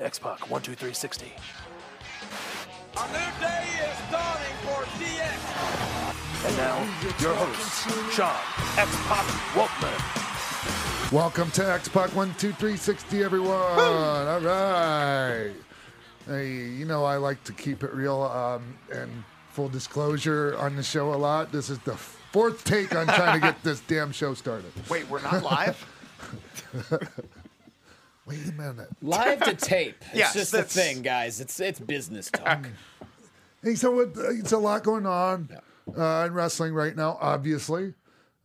X Pac, 1, 2, 3, 60. A new day is dawning for DX. And now, your host, Sean X Pac Waltman. Welcome to X Pac 12360, everyone. All right. Hey, you know, I like to keep it real um, and full disclosure on the show a lot. This is the fourth take on trying to get this damn show started. Wait, we're not live? Wait a minute. Live to tape. It's Yes, just the thing, guys. It's it's business talk. Hey, so what, uh, it's a lot going on uh, in wrestling right now, obviously.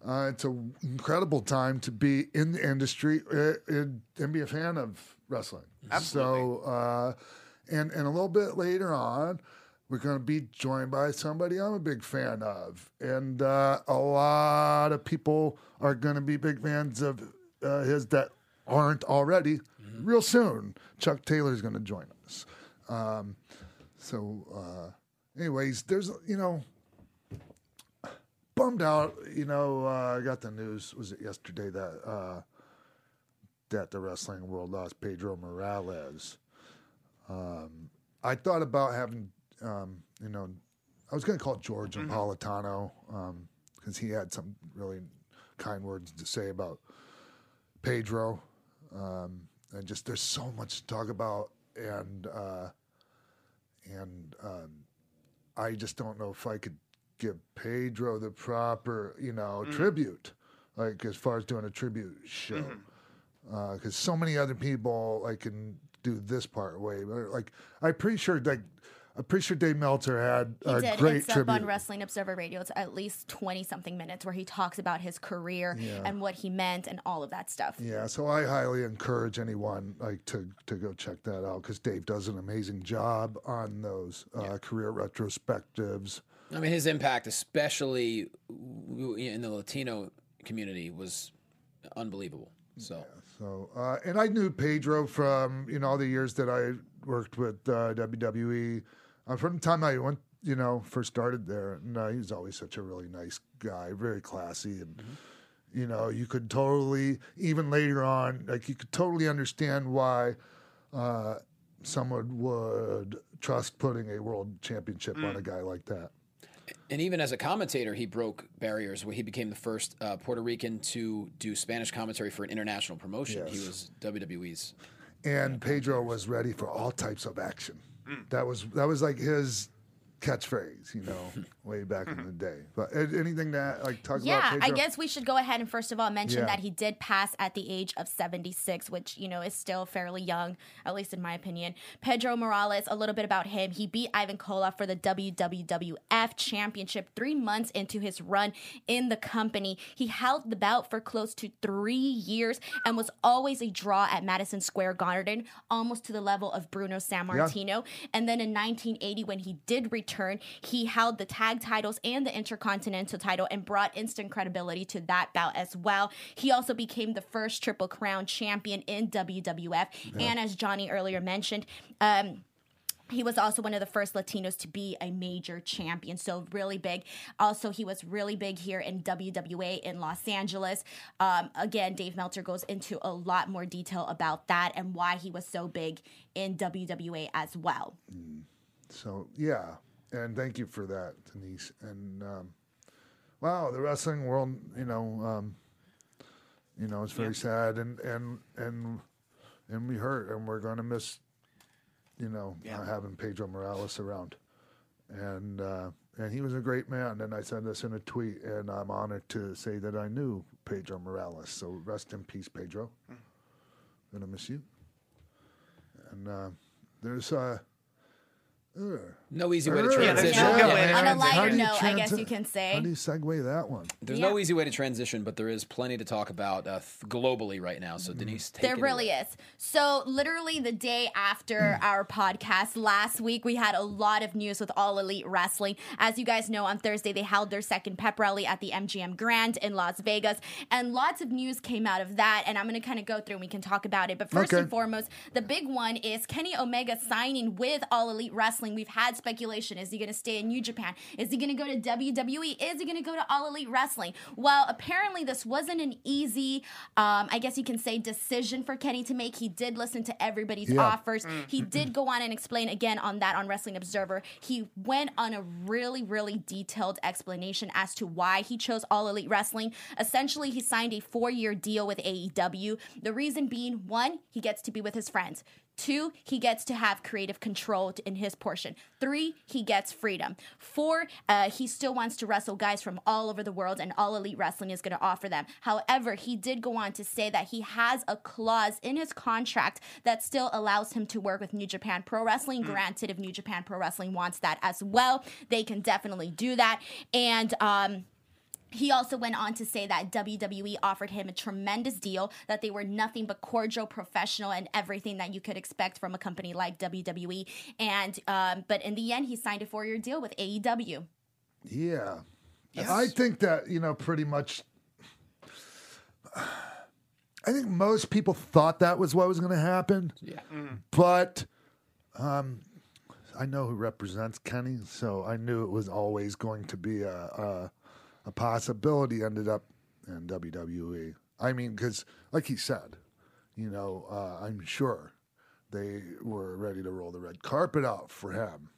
Uh, it's an incredible time to be in the industry uh, and, and be a fan of wrestling. Absolutely. So, uh, and, and a little bit later on, we're going to be joined by somebody I'm a big fan of. And uh, a lot of people are going to be big fans of uh, his that aren't already real soon. Chuck Taylor's going to join us. Um, so, uh, anyways, there's, you know, bummed out. You know, uh, I got the news, was it yesterday, that uh, that the wrestling world lost Pedro Morales. Um, I thought about having, um, you know, I was going to call George Napolitano because he had some really kind words to say about Pedro. Um, and just there's so much to talk about, and uh, and um, I just don't know if I could give Pedro the proper, you know, tribute, like as far as doing a tribute show, because so many other people like can do this part way. But, Like I'm pretty sure, like I'm pretty sure Dave Meltzer had He a did. great it's up tribute. on Wrestling Observer Radio. It's at least 20 something minutes where he talks about his career and what he meant and all of that stuff. Yeah, so I highly encourage anyone like to to go check that out because Dave does an amazing job on those uh, career retrospectives. I mean, his impact, especially in the Latino community, was unbelievable. So So, uh, and I knew Pedro from you know all the years that I worked with uh, WWE. Uh, from the time I went, you know, first started there, and uh, he was always such a really nice guy, very classy, and you know, you could totally even later on, like you could totally understand why uh, someone would trust putting a world championship on a guy like that. And even as a commentator, he broke barriers where he became the first uh, Puerto Rican to do Spanish commentary for an international promotion. He was WWE's. and Pedro was ready for all types of action. Mm. That was that was like his catchphrase, you know, way back in the day. But anything that like talk Yeah, about I guess we should go ahead and first of all mention Yeah. that he did pass at the age of 76, which, you know, is still fairly young, at least in my opinion. Pedro Morales, a little bit about him. He beat Ivan Koloff for the WWF Championship three months into his run in the company. He held the belt for close to three years and was always a draw at Madison Square Garden, almost to the level of Bruno Sammartino. And then in 1980, when he did return, he held the tag titles and the Intercontinental title and brought instant credibility to that bout as well. He also became the first Triple Crown champion in WWF. And as Johnny earlier mentioned, um, he was also one of the first Latinos to be a major champion, so really big. Also, he was really big here in WWA in Los Angeles. Um, again, Dave Meltzer goes into a lot more detail about that and why he was so big in WWA as well. So yeah, and thank you for that, Denise. And um, wow, the wrestling world, you know, um, you know, it's very sad, and and and and we hurt, and we're going to miss, you know, uh, having Pedro Morales around, and uh, and he was a great man. And I said this in a tweet, and I'm honored to say that I knew Pedro Morales. So rest in peace, Pedro. Gonna miss you. And uh, there's uh, No easy way to Ugh. Yeah, transition. no Yeah. good On a lighter How do you note, I guess you can say. How do you segue that one? There's Yeah. no easy way to transition, but there is plenty to talk about uh, th- globally right now. So Denise, take There it really away. is. So, literally, the day after our podcast last week, we had a lot of news with All Elite Wrestling. As you guys know, on Thursday, they held their second pep rally at the MGM Grand in Las Vegas, and lots of news came out of that. And I'm going to kind of go through and we can talk about it. But first Okay. and foremost, the big one is Kenny Omega signing with All Elite Wrestling. We've had speculation: is he going to stay in New Japan? Is he going to go to WWE? Is he going to go to All Elite Wrestling? Well, apparently, this wasn't an easy, um, I guess you can say, decision for Kenny to make. He did listen to everybody's Yeah. offers. He did go on and explain again on that on Wrestling Observer. He went on a really, really detailed explanation as to why he chose All Elite Wrestling. Essentially, he signed a four year deal with AEW. The reason being one, he gets to be with his friends. Two, he gets to have creative control in his portion. Three, he gets freedom. Four, uh, he still wants to wrestle guys from all over the world, and All Elite Wrestling is going to offer them. However, he did go on to say that he has a clause in his contract that still allows him to work with New Japan Pro Wrestling. Granted, if New Japan Pro Wrestling wants that as well, they can definitely do that. And, um, he also went on to say that WWE offered him a tremendous deal, that they were nothing but cordial, professional, and everything that you could expect from a company like WWE. And um, but in the end, he signed a four-year deal with AEW. Yeah. I think that, you know, pretty much. I think most people thought that was what was going to happen. Yeah. But um, I know who represents Kenny, so I knew it was always going to be a, a, a possibility. Ended up in WWE. I mean, because like he said, you know, uh, I'm sure they were ready to roll the red carpet out for him.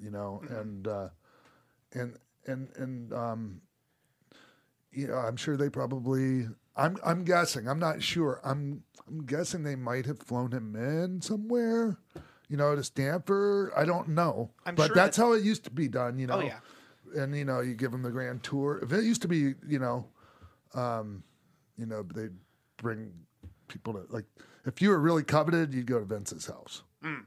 You know, and uh, and and and um, you know, I'm sure they probably. I'm I'm guessing. I'm not sure. I'm I'm guessing they might have flown him in somewhere. You know, to Stamford. I don't know, I'm but sure that's that- how it used to be done. You know. Oh, yeah. And you know, you give them the grand tour. If it used to be, you know, um, you know, they bring people to like. If you were really coveted, you'd go to Vince's house. Mm.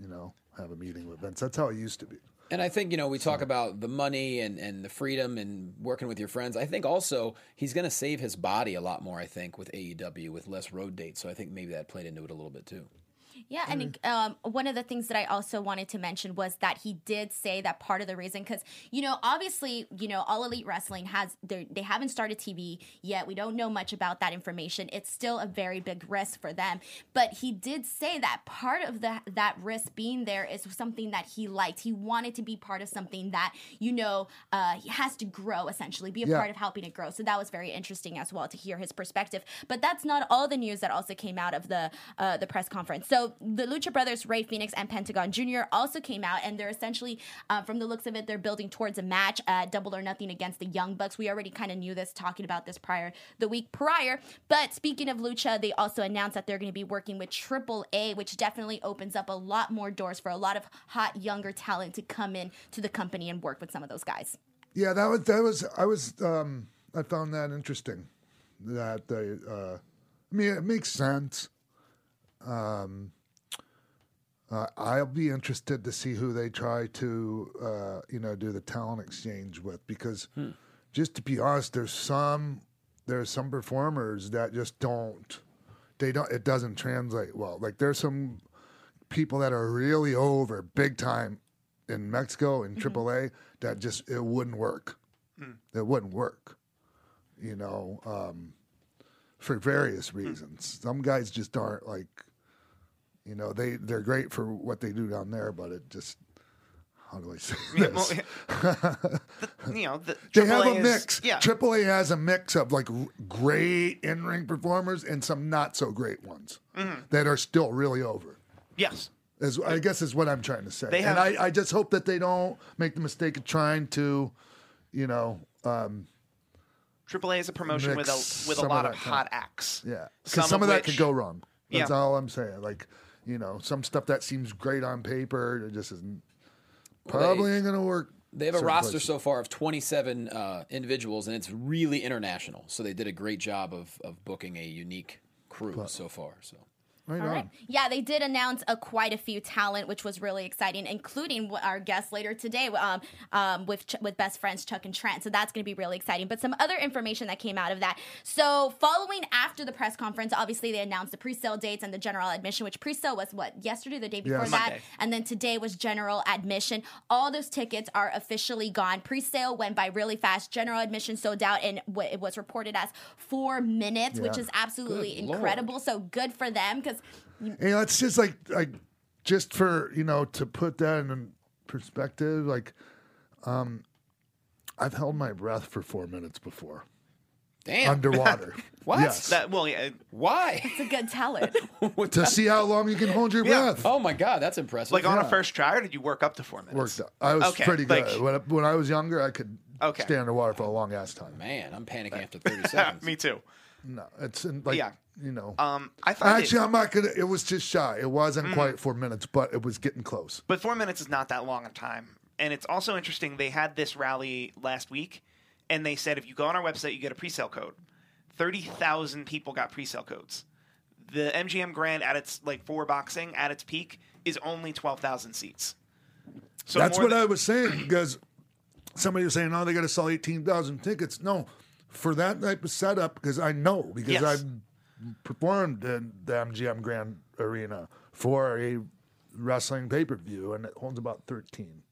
You know, have a meeting with Vince. That's how it used to be. And I think, you know, we talk about the money and, and the freedom and working with your friends. I think also he's going to save his body a lot more, I think, with AEW, with less road dates. So I think maybe that played into it a little bit too. Yeah, and um, one of the things that I also wanted to mention was that he did say that part of the reason, because you know, obviously, you know, All Elite Wrestling has they're- haven't started TV yet. We don't know much about that information. It's still a very big risk for them. But he did say that part of the that risk being there is something that he liked. He wanted to be part of something that you know uh, he has to grow essentially, be a Yeah. part of helping it grow. So that was very interesting as well to hear his perspective. But that's not all the news that also came out of the uh, the press conference. So the Lucha Brothers, Rey Fénix and Pentagon Jr. also came out, and they're essentially, uh, from the looks of it, they're building towards a match at Double or Nothing against the Young Bucks. We already kind of knew this, talking about this prior the week prior. But speaking of Lucha, they also announced that they're going to be working with Triple A, which definitely opens up a lot more doors for a lot of hot younger talent to come in to the company and work with some of those guys. Yeah, that was that was I was um I found that interesting. That they uh I mean it makes sense. Um uh, I'll be interested to see who they try to uh you know do the talent exchange with because just to be honest, there's some there's some performers that just don't they don't it doesn't translate well. Like there's some people that are really over big time in Mexico in AAA that just it wouldn't work. It wouldn't work. You know, um, for various reasons. Some guys just aren't like, you know, they they're great for what they do down there, but it just how do I say this? you know, the they have a is- mix. Yeah, AAA has a mix of like great in ring performers and some not so great ones Mm-hmm. that are still really over. yes. Is I guess is what I'm trying to say. They have- and I, I just hope that they don't make the mistake of trying to, you know, um, AAA is a promotion with a with a some of lot of that hot acts. yeah, because some, of, that could go wrong. That's Yeah. all I'm saying. Like, you know, some stuff that seems great on paper, it just isn't. Well, they- Probably ain't gonna work. They have a roster places. so far of 27 uh, individuals, and it's really international. So they did a great job of, of booking a unique crew so far. So Right All on. right. Yeah, they did announce a quite a few talent, which was really exciting, including our guest later today um, um, with Ch- with best friends Chuck and Trent. So that's going to be really exciting. But some other information that came out of that. So following after the press conference, obviously they announced the pre-sale dates and the general admission, which pre-sale was what yesterday, the day before Yes. that, Monday. and then today was general admission. All those tickets are officially gone. Pre-sale went by really fast. General admission sold out in what it was reported as four minutes, which is absolutely Good Lord. incredible. So good for them because. And it's just like like just for you know to put that in perspective, like um, I've held my breath for four minutes before Damn. underwater. What? Yes. That well, yeah, Why? It's a good talent. to see how long you can hold your Yeah. breath. oh my God, that's impressive. like on a first try, or did you work up to four minutes? Worked out. I was Okay, pretty good. like- when, I, when I was younger, I could Okay. stay underwater for a long ass time. Man, I'm panicking after 30 seconds. Me too. No, it's in, like Yeah. You know. Um, I Actually, it, I'm not gonna. It was just shy. It wasn't Mm. quite four minutes, but it was getting close. but four minutes is not that long a time. And it's also interesting. They had this rally last week, and they said if you go on our website, you get a pre-sale code. Thirty thousand people got pre-sale codes. The MGM Grand at its like for boxing at its peak is only twelve thousand seats. So That's what than- I was saying because somebody was saying, "Oh, they got to sell eighteen thousand tickets." No, for that type of setup, because I know because Yes. I've performed in the MGM Grand Arena for a wrestling pay per view, and it holds about 13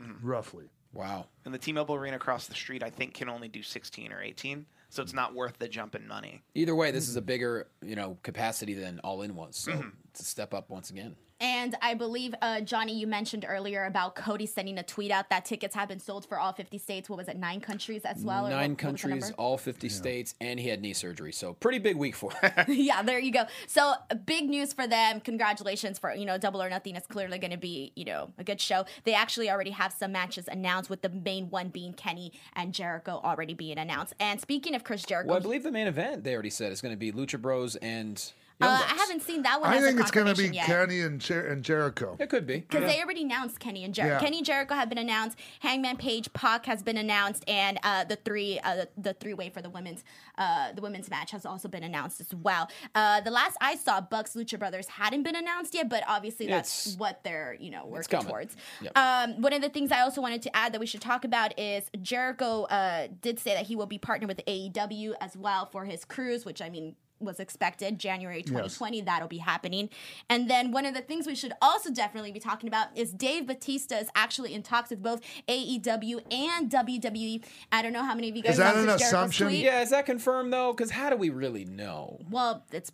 Mm-hmm. roughly. Wow. And the T-Mobile Arena across the street, I think, can only do 16 or 18, so it's not worth the jump in money. Either way, this is a bigger, you know, capacity than All In was. So Mm-hmm. it's a step up once again. And I believe, uh, Johnny, you mentioned earlier about Cody sending a tweet out that tickets have been sold for all 50 states. What was it, nine countries as well? Nine what- what was the countries, number? all 50 states, and he had knee surgery. So pretty big week for him. yeah, there you go. So uh, big news for them. Congratulations for you know Double or Nothing is clearly going to be you know a good show. They actually already have some matches announced, with the main one being Kenny and Jericho already being announced. And speaking of Chris Jericho, well, I believe the main event, they already said, is going to be Lucha Bros and uh, I haven't seen that one. I think a it's going to be yet. Kenny and, Jer- and Jericho. It could be. Because Yeah. they already announced Kenny and Jericho. Yeah. Kenny and Jericho have been announced. Hangman Page, Pac has been announced, and uh, the three uh, the, the three way for the women's uh, the women's match has also been announced as well. Uh, the last I saw, Bucks Lucha Brothers hadn't been announced yet, but obviously that's It's- what they're you know working coming. towards. Yep. Um, one of the things I also wanted to add that we should talk about is Jericho uh, did say that he will be partnered with AEW as well for his cruise, which I mean was expected January 2020. That'll be happening. And then one of the things we should also definitely be talking about is Dave Batista is actually in talks with both AEW and WWE. I don't know how many of you guys Is that an Jericho's assumption? tweet. Yeah, is that confirmed, though? Because how do we really know? Well, it's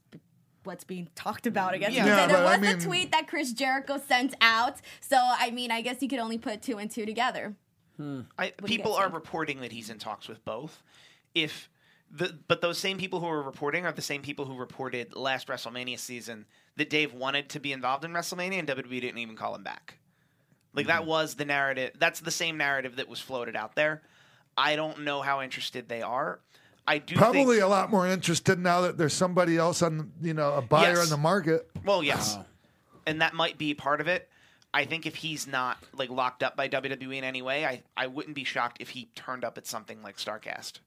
what's being talked about, I guess. Yeah. Yeah, there was I a mean- tweet that Chris Jericho sent out. So, I mean, I guess you could only put two and two together. Hmm. I, people are reporting that he's in talks with both. If the but those same people who are reporting are the same people who reported last WrestleMania season that Dave wanted to be involved in WrestleMania and WWE didn't even call him back. Like Mm-hmm. that was the narrative. That's the same narrative that was floated out there. I don't know how interested they are. I do Probably think, a lot more interested now that there's somebody else on, you know, a buyer Yes. in the market. Well, yes, and that might be part of it. I think if he's not like locked up by WWE in any way, I, I wouldn't be shocked if he turned up at something like Starcast,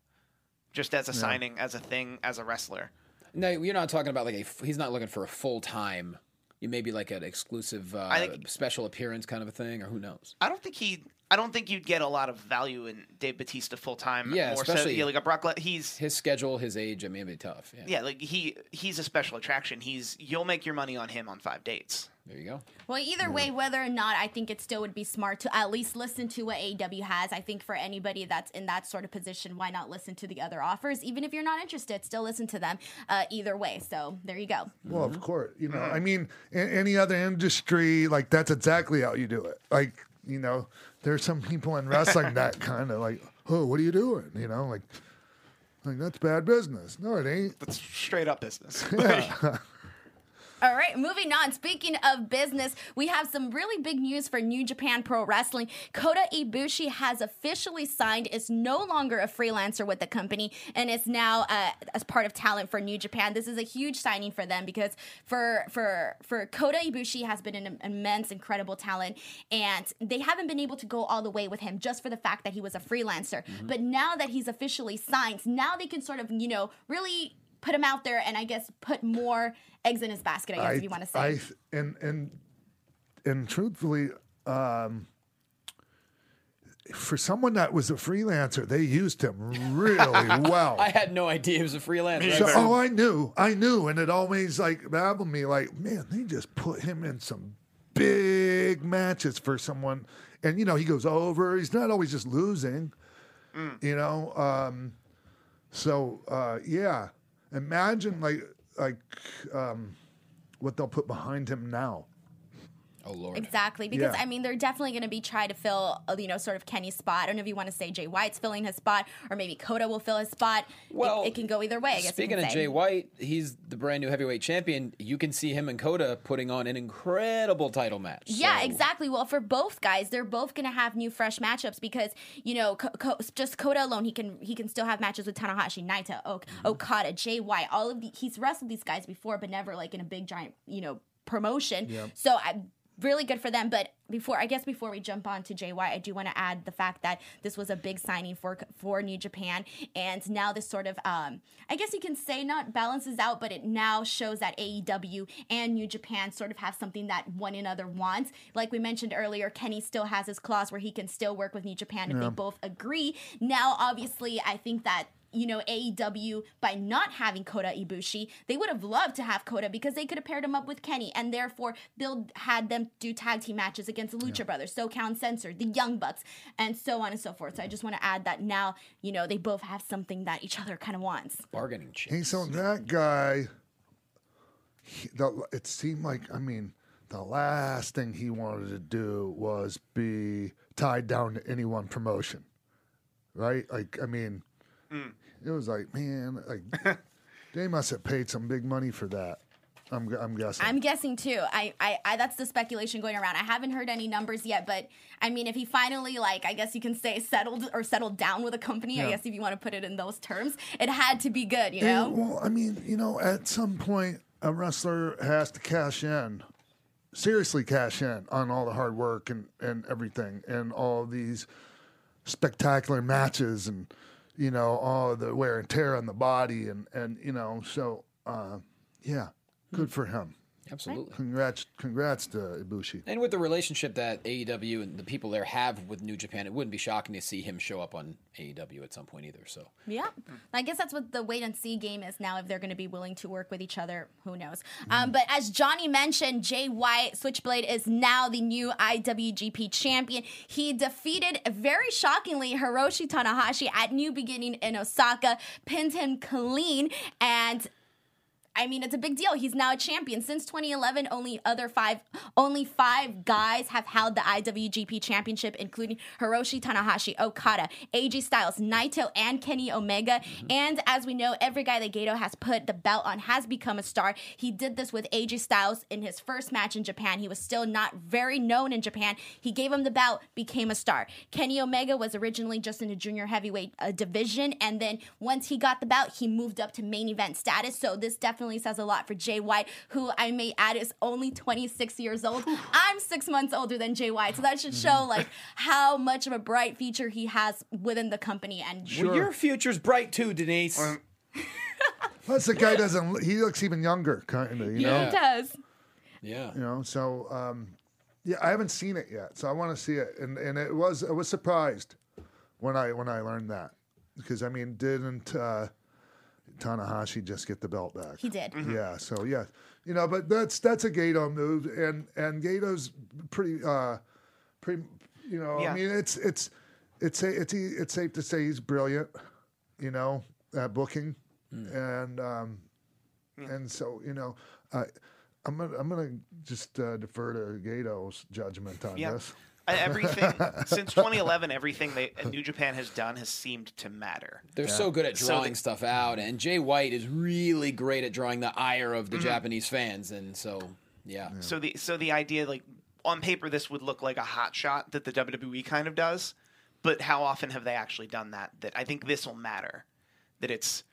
just as a signing, as a thing, as a wrestler. No, you're not talking about like a. He's not looking for a full time. You maybe like an exclusive uh, I think- special appearance kind of a thing, or who knows? I don't think he. I don't think you'd get a lot of value in Dave Batista full time. Yeah, more so, especially- yeah, like a Brock. Le- he's His schedule, his age, I mean, it'd be tough. Yeah. yeah, like he he's a special attraction. He's you'll make your money on him on five dates. There you go. Well, either way, whether or not, I think it still would be smart to at least listen to what AEW has. I think for anybody that's in that sort of position, why not listen to the other offers? Even if you're not interested, still listen to them uh, either way. So there you go. Well, Mm-hmm. of course. You know, I mean, in any other industry, like that's exactly how you do it. Like, you know, there's some people in wrestling that kind of like, oh, what are you doing? You know, like, like that's bad business. No, it ain't. That's straight up business. All right, moving on. Speaking of business, we have some really big news for New Japan Pro Wrestling. Kota Ibushi has officially signed, is no longer a freelancer with the company, and is now uh, as part of talent for New Japan. This is a huge signing for them because for for for Kota Ibushi has been an immense, incredible talent, and they haven't been able to go all the way with him just for the fact that he was a freelancer. But now that he's officially signed, now they can sort of you know really put him out there and I guess put more eggs in his basket. I guess if you want to say. I and and and truthfully, um, for someone that was a freelancer, they used him really well. I had no idea he was a freelancer. So, oh, I knew, I knew, and it always like baffled me. Like, man, they just put him in some big matches for someone, and you know he goes over. He's not always just losing, you know. Um, so uh, yeah, imagine like like um, what they'll put behind him now. Oh Lord. Exactly, because Yeah. I mean, they're definitely going to be trying to fill, uh, you know, sort of Kenny's spot. I don't know if you want to say Jay White's filling his spot, or maybe Kota will fill his spot. It- Well, it, can go either way. I guess. Speaking of say. Jay White, he's the brand new heavyweight champion. You can see him and Kota putting on an incredible title match. Yeah, So- exactly. Well, for both guys, they're both going to have new, fresh matchups because you know, Ko- Ko- just Kota alone, he can he can still have matches with Tanahashi, Naito, ok- Mm-hmm. Okada, Jay White. All of the he's wrestled these guys before, but never like in a big giant, you know, promotion. So I. Really good for them, but before I guess before we jump on to JY, I do want to add the fact that this was a big signing for for New Japan, and now this sort of um, I guess you can say not balances out, but it now shows that AEW and New Japan sort of have something that one another wants. Like we mentioned earlier, Kenny still has his clause where he can still work with New Japan if they both agree. Now, obviously, I think that you know, AEW by not having Kota Ibushi, they would have loved to have Kota because they could have paired him up with Kenny and therefore build had them do tag team matches against the Lucha Brothers, SoCal Uncensored, the Young Bucks, and so on and so forth. So I just want to add that now, you know, they both have something that each other kind of wants. bargaining chip. Hey, so that guy, he, the, it seemed like, I mean, the last thing he wanted to do was be tied down to any one promotion, right? Like, I mean, Mm. it was like, man, like they must have paid some big money for that. I'm, I'm guessing. I'm guessing too. I, I, I, that's the speculation going around. I haven't heard any numbers yet, but I mean, if he finally, like, I guess you can say settled or settled down with a company, I guess if you want to put it in those terms, it had to be good, you Yeah, know? well, I mean, you know, at some point, a wrestler has to cash in, seriously cash in on all the hard work and, and everything, and all these spectacular matches, and you know, all the wear and tear on the body, and and you know, so uh, yeah, good for him. Absolutely. Congrats, congrats to Ibushi. And with the relationship that AEW and the people there have with New Japan, it wouldn't be shocking to see him show up on AEW at some point either. So Yeah. I guess that's what the wait and see game is now. If they're going to be willing to work with each other, who knows? Um, but as Johnny mentioned, Jay White, Switchblade, is now the new IWGP champion. He defeated, very shockingly, Hiroshi Tanahashi at New Beginning in Osaka, pinned him clean, and I mean, it's a big deal. He's now a champion. Since 2011, only other five, only five guys have held the IWGP Championship, including Hiroshi Tanahashi, Okada, AJ Styles, Naito, and Kenny Omega. And as we know, every guy that Gedo has put the belt on has become a star. He did this with AJ Styles in his first match in Japan. He was still not very known in Japan. He gave him the belt, became a star. Kenny Omega was originally just in the junior heavyweight uh, division, and then once he got the belt, he moved up to main event status. So this definitely says a lot for Jay White, who I may add is only 26 years old. I'm six months older than Jay White, so that should show like how much of a bright future he has within the company. And well, your future's bright too, Denise. Plus, the guy doesn't. He looks even younger, kind of. You know. he does. yeah. you know so um yeah i haven't seen it yet so i want to see it and and it was i was surprised when i when i learned that because i mean didn't uh tanahashi just get the belt back. He did. yeah so yeah. You know but that's that's a Gedo move and and Gedo's pretty uh pretty you know Yeah. i mean it's it's it's sa- it's it's safe to say he's brilliant you know at booking. And um and so you know uh, i'm gonna i'm gonna just uh, defer to Gedo's judgment on Yeah. this Everything since 2011, everything they uh, New Japan has done has seemed to matter. They're so good at So drawing they- stuff out, and Jay White is really great at drawing the ire of the mm. Japanese fans, and so yeah. So the so the idea like on paper this would look like a hot shot that the WWE kind of does, but how often have they actually done that? That I think this will matter. That it's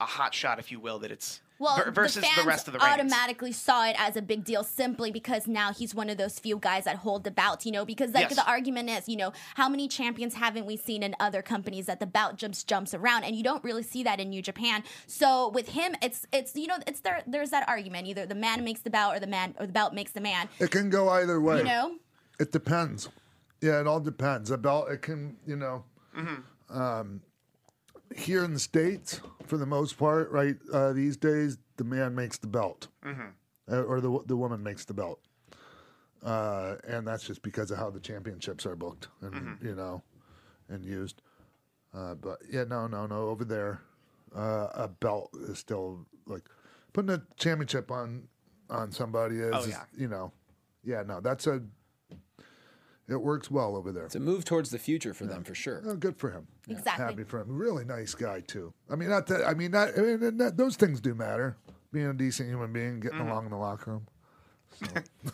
a hot shot, if you will, that it's Well, ver- versus the, the, fans rest of the reigns. automatically saw it as a big deal simply because now he's one of those few guys that hold the bout, you know, because like Yes. the argument is, you know, how many champions haven't we seen in other companies that the bout jumps jumps around and you don't really see that in New Japan. So with him it's it's you know, it's there there's that argument either the man makes the bout or the man or the bout makes the man. It can go either way. You know? It depends. Yeah, it all depends. About it can, you know, um, here in the states, for the most part, right uh, these days, the man makes the belt, uh, or the the woman makes the belt, uh, and that's just because of how the championships are booked and you know, and used. Uh, but yeah, no, no, no. Over there, uh, a belt is still like putting a championship on on somebody is, Oh, is, you know, yeah, no, that's a. It works well over there. It's a move towards the future for them for sure. Oh, good for him. Exactly. Happy for him. Really nice guy too. I mean, not that. I mean, not. I mean, that, those things do matter. Being a decent human being, getting Mm-hmm. along in the locker room.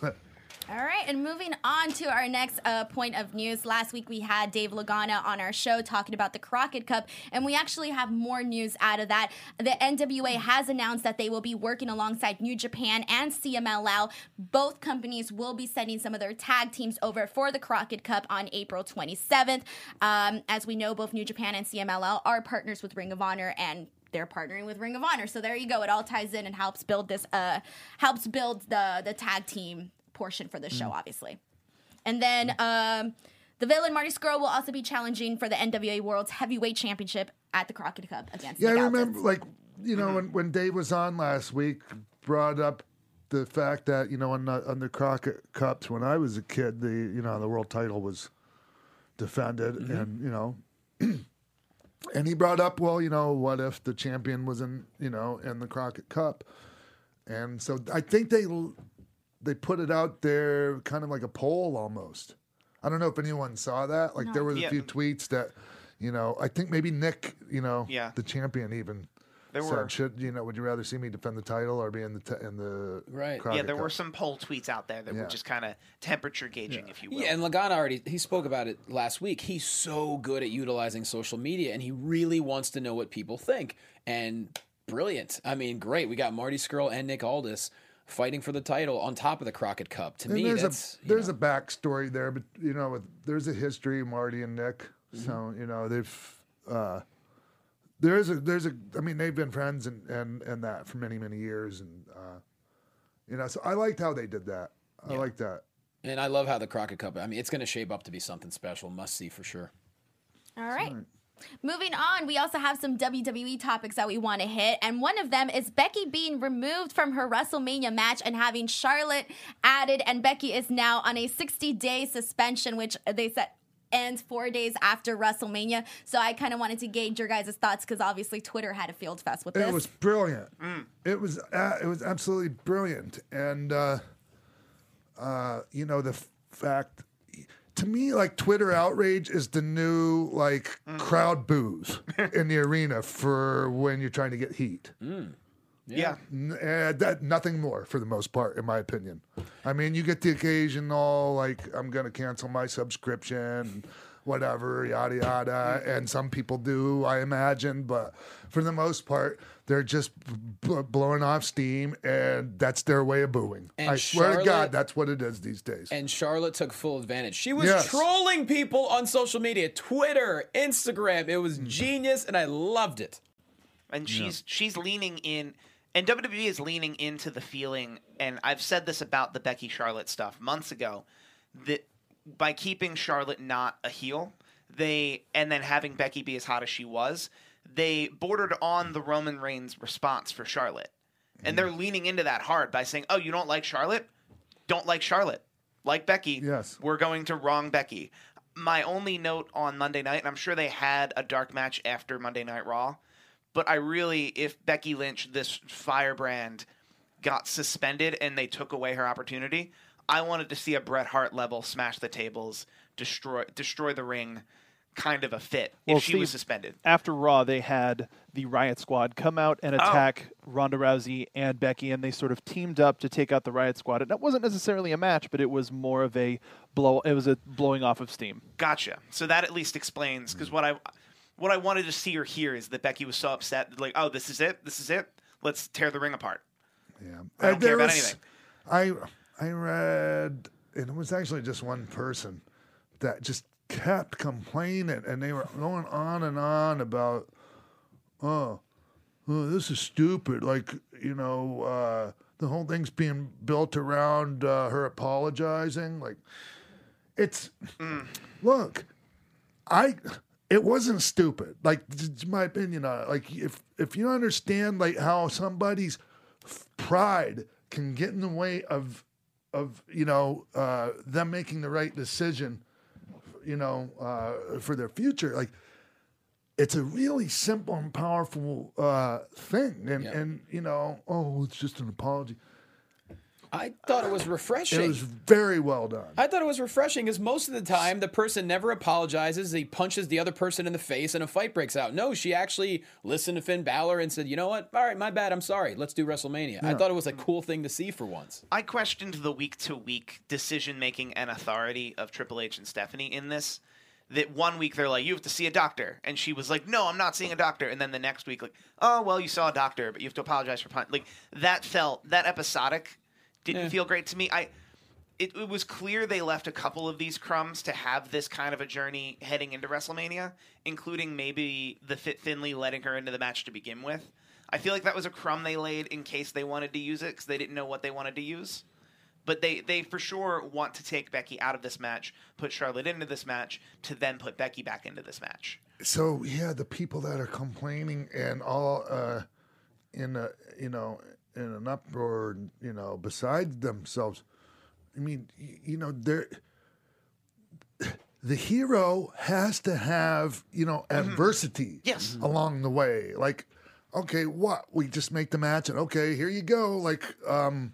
All right, and moving on to our next uh, point of news. Last week we had Dave Lagana on our show talking about the Crockett Cup, and we actually have more news out of that. The NWA has announced that they will be working alongside New Japan and CMLL. Both companies will be sending some of their tag teams over for the Crockett Cup on April 27th. Um, as we know, both New Japan and CMLL are partners with Ring of Honor and they're partnering with Ring of Honor. So there you go. It all ties in and helps build this uh helps build the the tag team portion for the show, Mm. obviously. And then um the villain Marty Scurll will also be challenging for the NWA World's Heavyweight Championship at the Crockett Cup against Yeah, I remember, like, you know, when, when Dave was on last week, brought up the fact that, you know, on the, on the Crockett Cups, when I was a kid, the, you know, the world title was defended and, you know, and he brought up, well, you know, what if the champion was in, you know, in the Crockett Cup? And so I think they they put it out there kind of like a poll almost. I don't know if anyone saw that. Like there was a few tweets that, you know, I think maybe Nick, you know, Yeah. the champion even There said, were- should you know, would you rather see me defend the title or be in the t- in the Right. yeah, Crockett there were some poll tweets out there that Yeah. were just kind of temperature gauging, if you will. Yeah, and Lagana already he spoke about it last week. He's so good at utilizing social media, and he really wants to know what people think. And brilliant. I mean, great. We got Marty Scurll and Nick Aldis fighting for the title on top of the Crockett Cup. To And me, there's that's a there's a backstory there, but you know, with, there's a history, Marty and Nick. Mm-hmm. So you know, they've uh, there is a there's a I mean, they've been friends and and and that for many many years, and uh, you know, so I liked how they did that. I like that. and I love how the Crockett Cup. I mean, it's going to shape up to be something special. Must see for sure. All right. Moving on, we also have some WWE topics that we want to hit, and one of them is Becky being removed from her WrestleMania match and having Charlotte added, and Becky is now on a 60 day suspension, which they said ends four days after WrestleMania. So I kind of wanted to gauge your guys' thoughts because obviously Twitter had a field fest with this. It was brilliant. It was uh, it was absolutely brilliant, and uh, uh, you know the f- fact to me, like Twitter outrage is the new like mm. crowd boos in the arena for when you're trying to get heat. Mm. yeah. N- uh, that nothing more for the most part, in my opinion. I mean, you get the occasional like I'm going to cancel my subscription, whatever, yada yada, mm. and some people do, I imagine, but for the most part, they're just b- blowing off steam, and that's their way of booing. And I swear to God, that's what it is these days. And Charlotte took full advantage. She was Yes. trolling people on social media, Twitter, Instagram. It Mm. was genius, and I loved it. and she's she's leaning in and WWE is leaning into the feeling and I've said this about the Becky Charlotte stuff months ago that by keeping Charlotte not a heel they and then having Becky be as hot as she was they bordered on the Roman Reigns response for Charlotte. And they're mm-hmm. leaning into that hard by saying oh you don't like Charlotte? Don't like Charlotte. Like Becky. Yes. we're going to wrong Becky. My only note on Monday night and I'm sure they had a dark match after Monday Night Raw but I really, if Becky Lynch, this firebrand, got suspended and they took away her opportunity, I wanted to see a Bret Hart level smash the tables, destroy destroy the ring, kind of a fit if Well, she was suspended. After Raw, they had the Riot Squad come out and Oh. attack Ronda Rousey and Becky, and they sort of teamed up to take out the Riot Squad. And that wasn't necessarily a match, but it was more of a blow. It was a blowing off of steam. Gotcha. So that at least explains because what I what I wanted to see or hear is that Becky was so upset, like, oh, this is it, this is it. Let's tear the ring apart. Yeah, I don't Uh, care about was- anything. I I read, and it was actually just one person that just kept complaining, and they were going on and on about, oh, oh this is stupid. Like you know, uh, the whole thing's being built around uh, her apologizing. Like it's look, I it wasn't stupid. Like it's my opinion on it. Like if if you understand like how somebody's pride can get in the way of of you know uh, them making the right decision, you know, uh, for their future, like. It's a really simple and powerful uh, thing, and Yeah. and you know, oh, it's just an apology. I thought it was refreshing. It was very well done. I thought it was refreshing because most of the time the person never apologizes. He punches the other person in the face and a fight breaks out. No, she actually listened to Finn Balor and said, you know what? All right, my bad. I'm sorry. Let's do WrestleMania. I thought it was a cool thing to see for once. I questioned the week to week decision making and authority of Triple H and Stephanie in this. That one week they're like, you have to see a doctor. And she was like, no, I'm not seeing a doctor. And then the next week, like, oh, well, you saw a doctor, but you have to apologize for pun. Like, that felt, that episodic didn't Yeah. feel great to me. I, it, it was clear they left a couple of these crumbs to have this kind of a journey heading into WrestleMania, including maybe the Fit Finlay letting her into the match to begin with. I feel like that was a crumb they laid in case they wanted to use it because they didn't know what they wanted to use. But they, they for sure want to take Becky out of this match, put Charlotte into this match, to then put Becky back into this match. so yeah, the people that are complaining and all uh, in a you know in an uproar, you know, beside themselves. I mean, you know, they're the hero has to have you know adversity Yes. along the way. Like, okay, what we just make the match and okay, here you go. Like, um,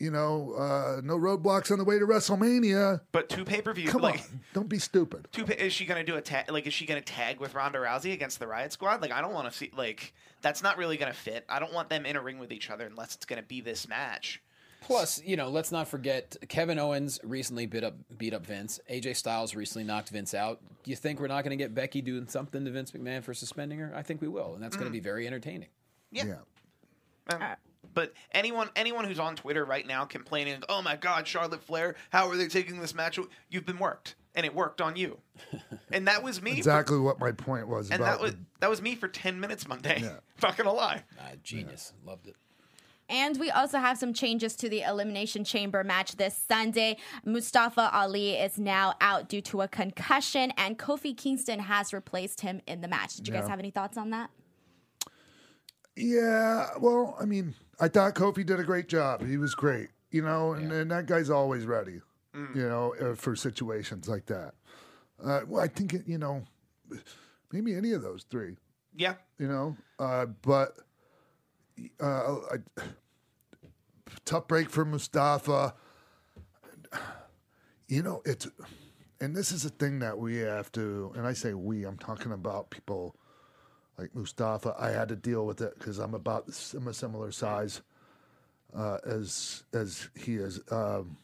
you know, uh, no roadblocks on the way to WrestleMania. But two pay per view, Come like on, don't be stupid. two pa- is she gonna do a tag? Like, is she gonna tag with Ronda Rousey against the Riot Squad? Like, I don't want to see like that's not really gonna fit. I don't want them in a ring with each other unless it's gonna be this match. Plus, you know, let's not forget Kevin Owens recently beat up beat up Vince. AJ Styles recently knocked Vince out. Do you think we're not going to get Becky doing something to Vince McMahon for suspending her? I think we will, and that's going to be very entertaining. Yeah. Yeah. Um, but anyone anyone who's on Twitter right now complaining, "Oh my God, Charlotte Flair, how are they taking this match?" You've been worked, and it worked on you, and that was me. for- Exactly what my point was and about. that was the- that was me for ten minutes Monday. Yeah. Not gonna lie. Uh, genius, loved it. And we also have some changes to the Elimination Chamber match this Sunday. Mustafa Ali is now out due to a concussion, and Kofi Kingston has replaced him in the match. Did you guys have any thoughts on that? Yeah, well, I mean, I thought Kofi did a great job. He was great, you know, and, and that guy's always ready, you know, uh, for situations like that. Uh, well, I think, it, you know, maybe any of those three, Yeah. you know, uh, but uh, I, tough break for Mustafa. You know, it's, and this is a thing that we have to, and I say we, I'm talking about people like Mustafa. I had to deal with it because I'm about I'm a similar size uh, as as he is. Um,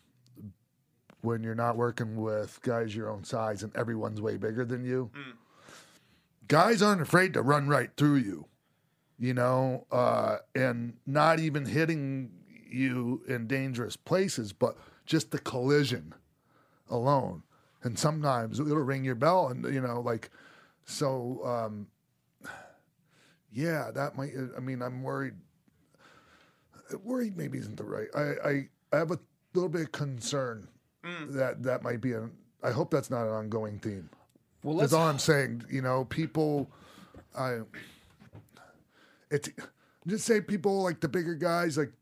when you're not working with guys your own size and everyone's way bigger than you, guys aren't afraid to run right through you, you know, uh, and not even hitting you in dangerous places, but just the collision alone. And sometimes it'll ring your bell, and you know, like, so um, yeah, that might. Uh, I mean, I'm worried. Uh, worried maybe isn't the right. I I, I have a little bit of concern mm. that that might be an. I hope that's not an ongoing theme. Well, That's all I'm saying. You know, people. I. It's just say people like the bigger guys, like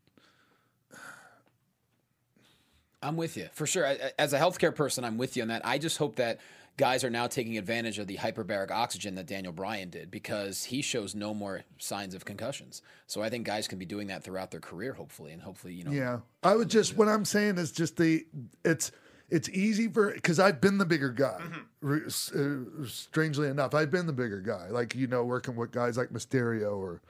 I'm with you for sure. As a healthcare person, I'm with you on that. I just hope that guys are now taking advantage of the hyperbaric oxygen that Daniel Bryan did because he shows no more signs of concussions. So I think guys can be doing that throughout their career, hopefully, and hopefully, you know, Yeah, I would just what I'm saying is just the it's it's easy for because I've been the bigger guy. Re- s- uh, strangely enough, I've been the bigger guy. Like you know, working with guys like Mysterio or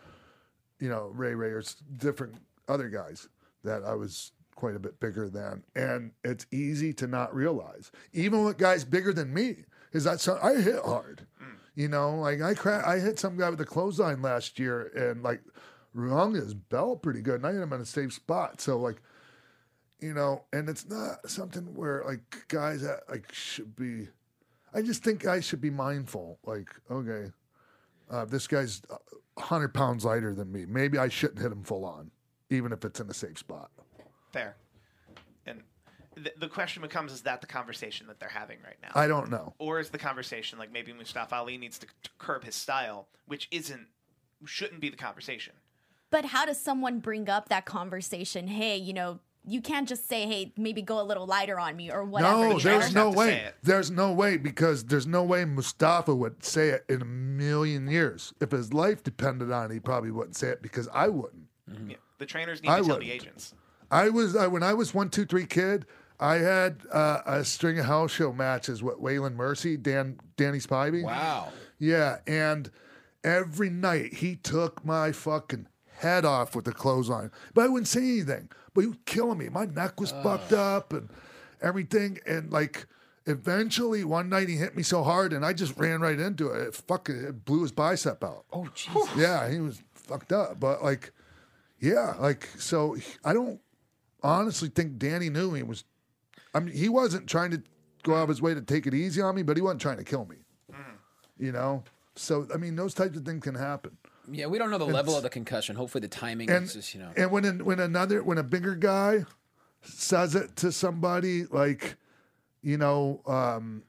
you know Ray Ray or different other guys that I was quite a bit bigger than, and it's easy to not realize. Even with guys bigger than me, is that so, I hit hard. You know, like I cra- I hit some guy with a clothesline last year and like rung his bell pretty good, and I hit him in a safe spot. So like, you know, and it's not something where like guys that like should be. I just think guys should be mindful. Like, okay, uh, this guy's hundred pounds lighter than me. Maybe I shouldn't hit him full on, even if it's in a safe spot. Fair. And th- the question becomes: Is that the conversation that they're having right now? I don't know. or is the conversation like maybe Mustafa Ali needs to, to curb his style, which isn't shouldn't be the conversation. But how does someone bring up that conversation? Hey, you know, you can't just say, "Hey, maybe go a little lighter on me" or whatever. No, there's know? no have to say way. There's no way because there's no way Mustafa would say it in a million years. If his life depended on it, he probably wouldn't say it because I wouldn't. Mm-hmm. Yeah. The trainers need I to tell wouldn't. the agents. I was I, when I was one two three kid. I had uh, a string of house show matches with Waylon Mercy, Dan Danny Spivey. Wow. Yeah, and every night he took my fucking head off with the clothesline. But I wouldn't say anything. But he was killing me. My neck was fucked up and everything. And like eventually one night he hit me so hard and I just ran right into it. It fucking it blew his bicep out. Oh, Jesus. Yeah, he was fucked up. But like, yeah, like so I don't honestly think Danny knew he was I mean, he wasn't trying to go out of his way to take it easy on me, but he wasn't trying to kill me. You know? So I mean those types of things can happen. Yeah, we don't know the level of the concussion. Hopefully, the timing And is just you know. and when an, when another when a bigger guy says it to somebody like you know um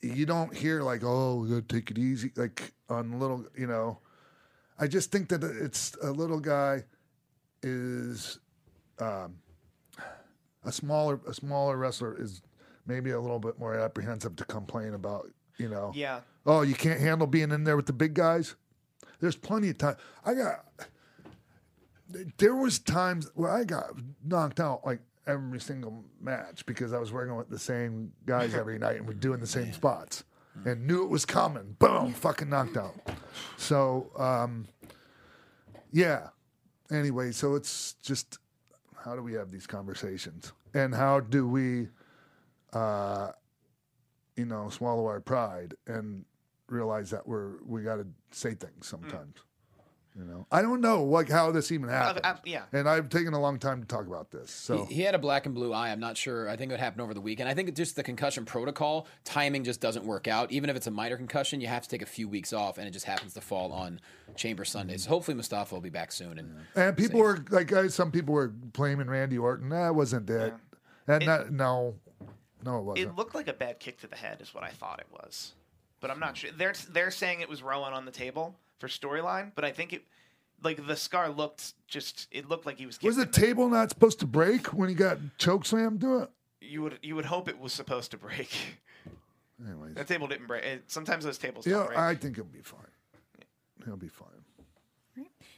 you don't hear like oh we gotta take it easy like on little you know i just think that it's a little guy is um a smaller a smaller wrestler is maybe a little bit more apprehensive to complain about you know Yeah. oh you can't handle being in there with the big guys there's plenty of time i got there was times where I got knocked out like every single match because I was working with the same guys every night and we're doing the same spots and knew it was coming. Boom, fucking knocked out. So um, yeah. Anyway, so it's just how do we have these conversations and how do we, uh, you know, swallow our pride and realize that we're we got to say things sometimes. You know, I don't know like how this even happened. uh, yeah. and I've taken a long time to talk about this. So He, he had a black and blue eye. I'm not sure. I think it happened over the weekend. I think it just the concussion protocol timing just doesn't work out. Even if it's a minor concussion, you have to take a few weeks off, and it just happens to fall on Chamber Sunday. So hopefully Mustafa will be back soon. And and people were like, uh, some people were blaming Randy Orton. That wasn't it. And that, no, no, it wasn't. It looked like a bad kick to the head, is what I thought it was. But I'm not sure. They're they're saying it was Rowan on the table for storyline, but I think it, like the scar looked just. It looked like he was. was the table not supposed to break when he got choke slammed to it? You would you would hope it was supposed to break. Anyways, That table didn't break. Sometimes those tables yeah, don't break. I think it'll be fine. He'll be fine.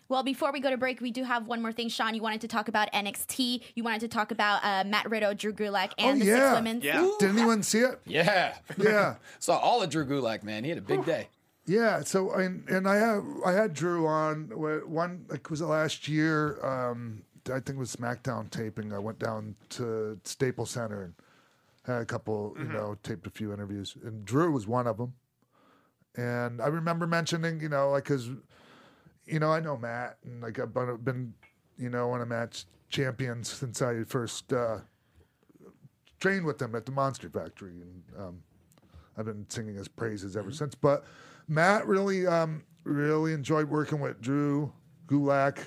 Well, before we go to break, we do have one more thing. Sean, you wanted to talk about NXT. You wanted to talk about uh, Matt Riddle, Drew Gulak, and oh the yeah, six women. Yeah. Did anyone see it? yeah, Yeah. saw all of Drew Gulak. Man, he had a big day. Yeah, so and and I have I had Drew on one like was it last year? Um, I think it was SmackDown taping. I went down to Staples Center and had a couple, you know, taped a few interviews, and Drew was one of them. And I remember mentioning, you know, like because, you know, I know Matt, and like I've been, you know, one of Matt's champions since I first uh, trained with him at the Monster Factory, and um, I've been singing his praises ever since. But Matt really, um, really enjoyed working with Drew Gulak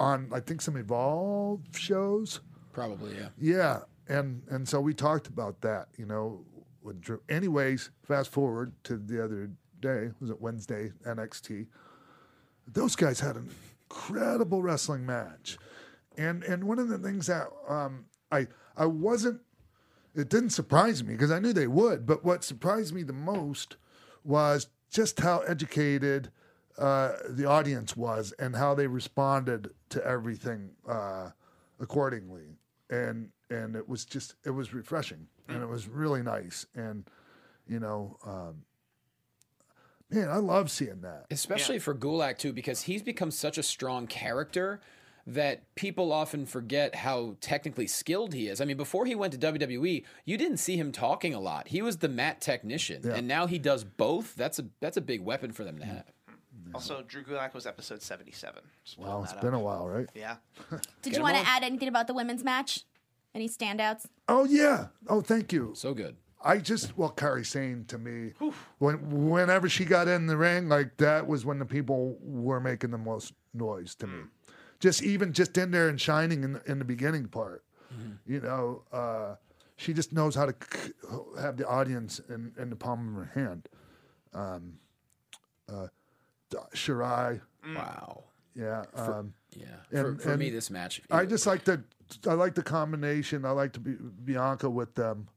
on, I think, some Evolve shows. Probably, yeah. Yeah, and and so we talked about that, you know, with Drew. Anyways, fast forward to the other day. Was it Wednesday? NXT. Those guys had an incredible wrestling match, and and one of the things that um, I I wasn't. It didn't surprise me because I knew they would. But what surprised me the most was just how educated uh, the audience was and how they responded to everything uh, accordingly. And and it was just it was refreshing and it was really nice. And you know, um, man, I love seeing that. especially for Gulak too, because he's become such a strong character that people often forget how technically skilled he is. I mean, before he went to WWE, you didn't see him talking a lot. He was the mat technician, Yeah. and now he does both. That's a that's a big weapon for them to have. Also, Drew Gulak was episode 77. Just Wow, pulling it's that been up. a while, right? Yeah. Did you want to add anything about the women's match? Any standouts? Oh yeah. Oh, thank you. So good. I just well, Kairi Sane to me when whenever she got in the ring, like that was when the people were making the most noise to me. Mm. Just even just in there and shining in the, in the beginning part, you know, uh, she just knows how to c- have the audience in, in the palm of her hand. Um, uh, Shirai, Wow. yeah. Um, Yeah. And- for for me, this match. I just like the I like the combination. I like to be Bianca with them,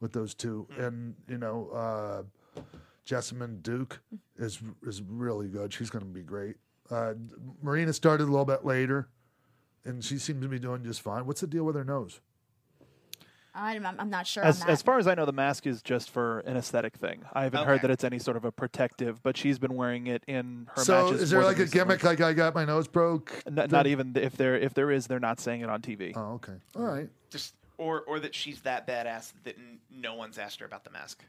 with those two, and you know, uh, Jessamyn Duke is is really good. She's going to be great. Uh, Marina started a little bit later, and she seems to be doing just fine. What's the deal with her nose? I'm, I'm not sure As, on that. as far as I know, the mask is just for an aesthetic thing. I haven't heard that it's any sort of a protective, but she's been wearing it in her so matches. is there like a gimmick, recently. like I got my nose broke? N- not even if there if there is, they're not saying it on TV. Oh, okay, all right. Just or or that she's that badass that n- no one's asked her about the mask.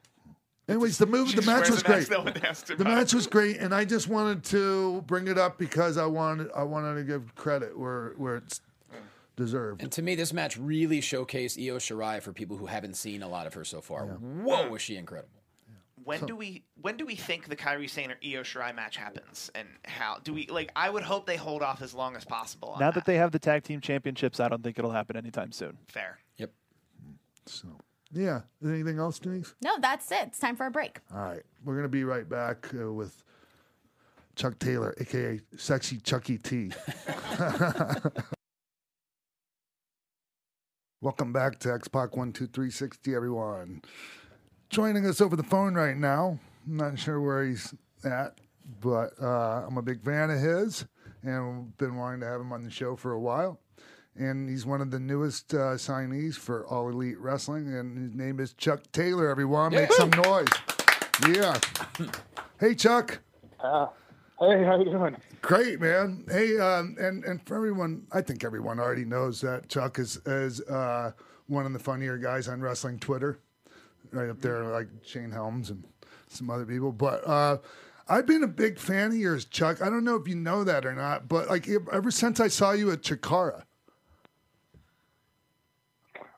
Anyways, the move, the match was a great. no one asked her The match was great, and I just wanted to bring it up because I wanted I wanted to give credit where where it's deserved. And to me, this match really showcased Io Shirai for people who haven't seen a lot of her so far. Whoa, was she incredible! When do we when do we think the Kairi Sane or Io Shirai match happens, and how do we like? I would hope they hold off as long as possible. On Now that they have the tag team championships, I don't think it'll happen anytime soon. fair. Yep. So, yeah. Anything else, Denise? no, that's it. It's time for a break. All right. We're going to be right back uh, with Chuck Taylor, a.k.a. Sexy Chucky T. Welcome back to X Pac 12360, everyone. Joining us over the phone right now. I'm not sure where he's at, but uh, I'm a big fan of his and been wanting to have him on the show for a while. And he's one of the newest uh, signees for All Elite Wrestling, and his name is Chuck Taylor. Everyone, make some noise! Yeah. Hey, Chuck. Uh, hey, how you doing? Great, man. Hey, um, and and for everyone, I think everyone already knows that Chuck is is uh, one of the funnier guys on wrestling Twitter, right up there, like Shane Helms and some other people. But uh, I've been a big fan of yours, Chuck. I don't know if you know that or not, but like ever since I saw you at Chikara.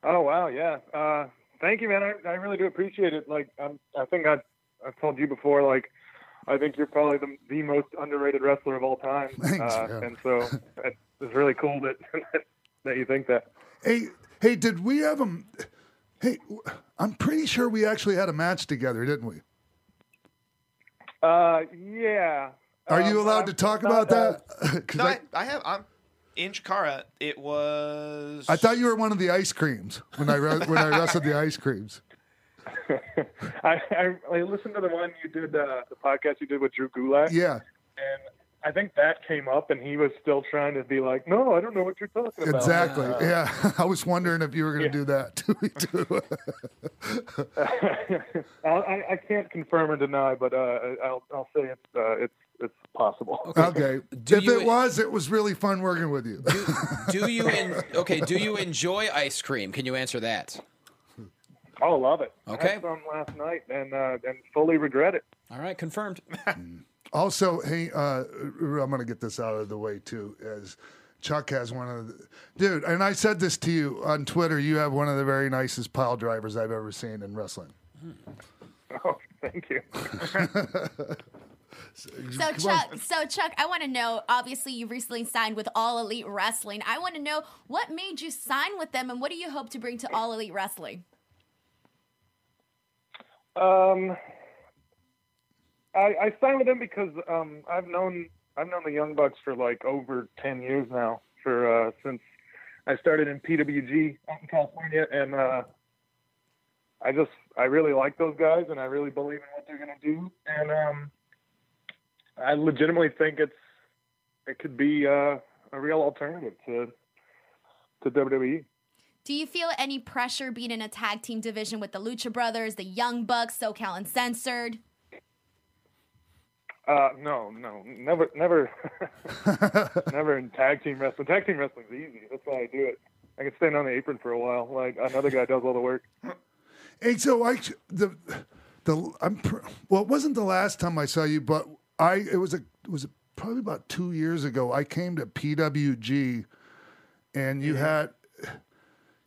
Oh wow, yeah. Uh, thank you, man. I, I really do appreciate it. Like, I'm, I think I I've told you before. Like, I think you're probably the the most underrated wrestler of all time. Thanks, uh, and so it's, it's really cool that that you think that. Hey, hey, did we have a? Hey, I'm pretty sure we actually had a match together, didn't we? Uh, yeah. Are you Um, allowed I'm to talk not about that? 'Cause No, I, I, I have. I'm in Chikara. It was. I thought you were one of the ice creams when I re- when I wrestled the ice creams. I, I I listened to the one you did, uh, the podcast you did with Drew Gulak. Yeah, And I think that came up, and he was still trying to be like, "No, I don't know what you're talking about." exactly. Uh, Yeah, I was wondering if you were going to do that to me too. I, I I can't confirm or deny, but uh, I'll I'll say it's uh, it's it's possible. okay, Do if you- it was, it was really fun working with you. Do you en- okay? Do you enjoy ice cream? Can you answer that? Oh, love it. I Okay. had some last night and uh, and fully regret it. All right, confirmed. Also, hey, uh, I'm going to get this out of the way too. As Chuck has one of the dude, and I said this to you on Twitter. You have one of the very nicest pile drivers I've ever seen in wrestling. Oh, thank you. So Chuck, so Chuck, I want to know. Obviously, you recently signed with All Elite Wrestling. I want to know what made you sign with them, and what do you hope to bring to All Elite Wrestling? Um, I, I signed with them because um, I've known I've known the Young Bucks for like over ten years now. For uh, since I started in PWG out in California, and uh, I just I really like those guys, and I really believe in what they're gonna do, and um, I legitimately think it's it could be uh, a real alternative to to. WWE. Do you feel any pressure being in a tag team division with the Lucha Brothers, the Young Bucks, SoCal Uncensored? Uh, no, no, never, never, never in tag team wrestling. Tag team wrestling's easy. That's why I do it. I can stand on the apron for a while. Like another guy does all the work. And so I the the I'm well, it wasn't the last time I saw you, but I it was a it was probably about two years ago. I came to PWG, and you had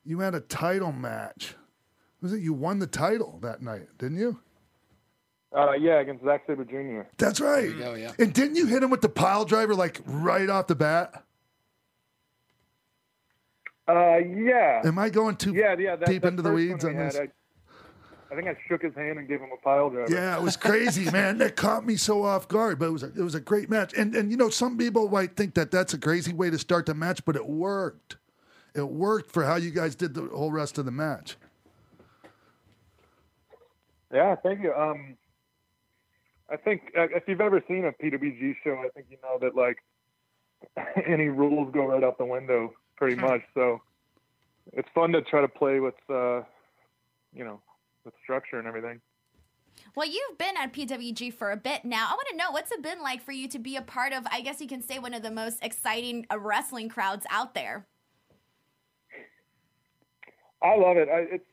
you had a title match. Was it you won the title that night? Didn't you? Uh, yeah, against Zack Sabre Jr. That's right. Oh yeah. And didn't you hit him with the pile driver like right off the bat? Uh, yeah. Am I going too yeah, yeah. That, deep that into the weeds on we had, this? I, I think I shook his hand and gave him a pile driver. Yeah, it was crazy, man. That caught me so off guard, but it was a, it was a great match. And and you know, some people might think that that's a crazy way to start the match, but it worked. It worked for how you guys did the whole rest of the match. Yeah, thank you. Um, I think uh, if you've ever seen a PWG show, I think you know that like any rules go right out the window, pretty much. So it's fun to try to play with, uh, you know, with structure and everything. Well, you've been at PWG for a bit now. I want to know what's it been like for you to be a part of, I guess you can say, one of the most exciting uh, wrestling crowds out there. I love it. I, it's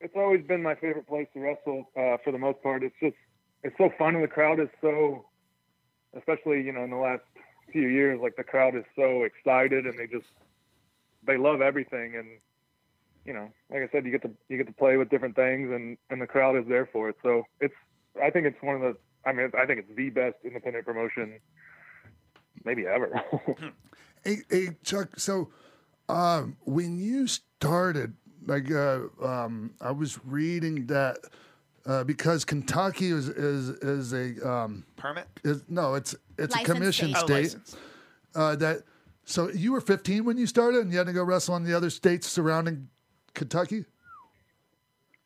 it's always been my favorite place to wrestle uh, for the most part. It's just it's so fun and the crowd is so, especially you know in the last few years, like the crowd is so excited and they just they love everything and you know like I said, you get to you get to play with different things and and the crowd is there for it. So it's I think it's one of the I mean I think it's the best independent promotion maybe ever. Hey, hey Chuck. So um, when you started, like, uh, um, I was reading that uh, because Kentucky is is is a um, Permit? is no, it's it's Licensed a commission state. Oh, state. license. uh, that so you were 15 when you started, and you had to go wrestle in the other states surrounding Kentucky.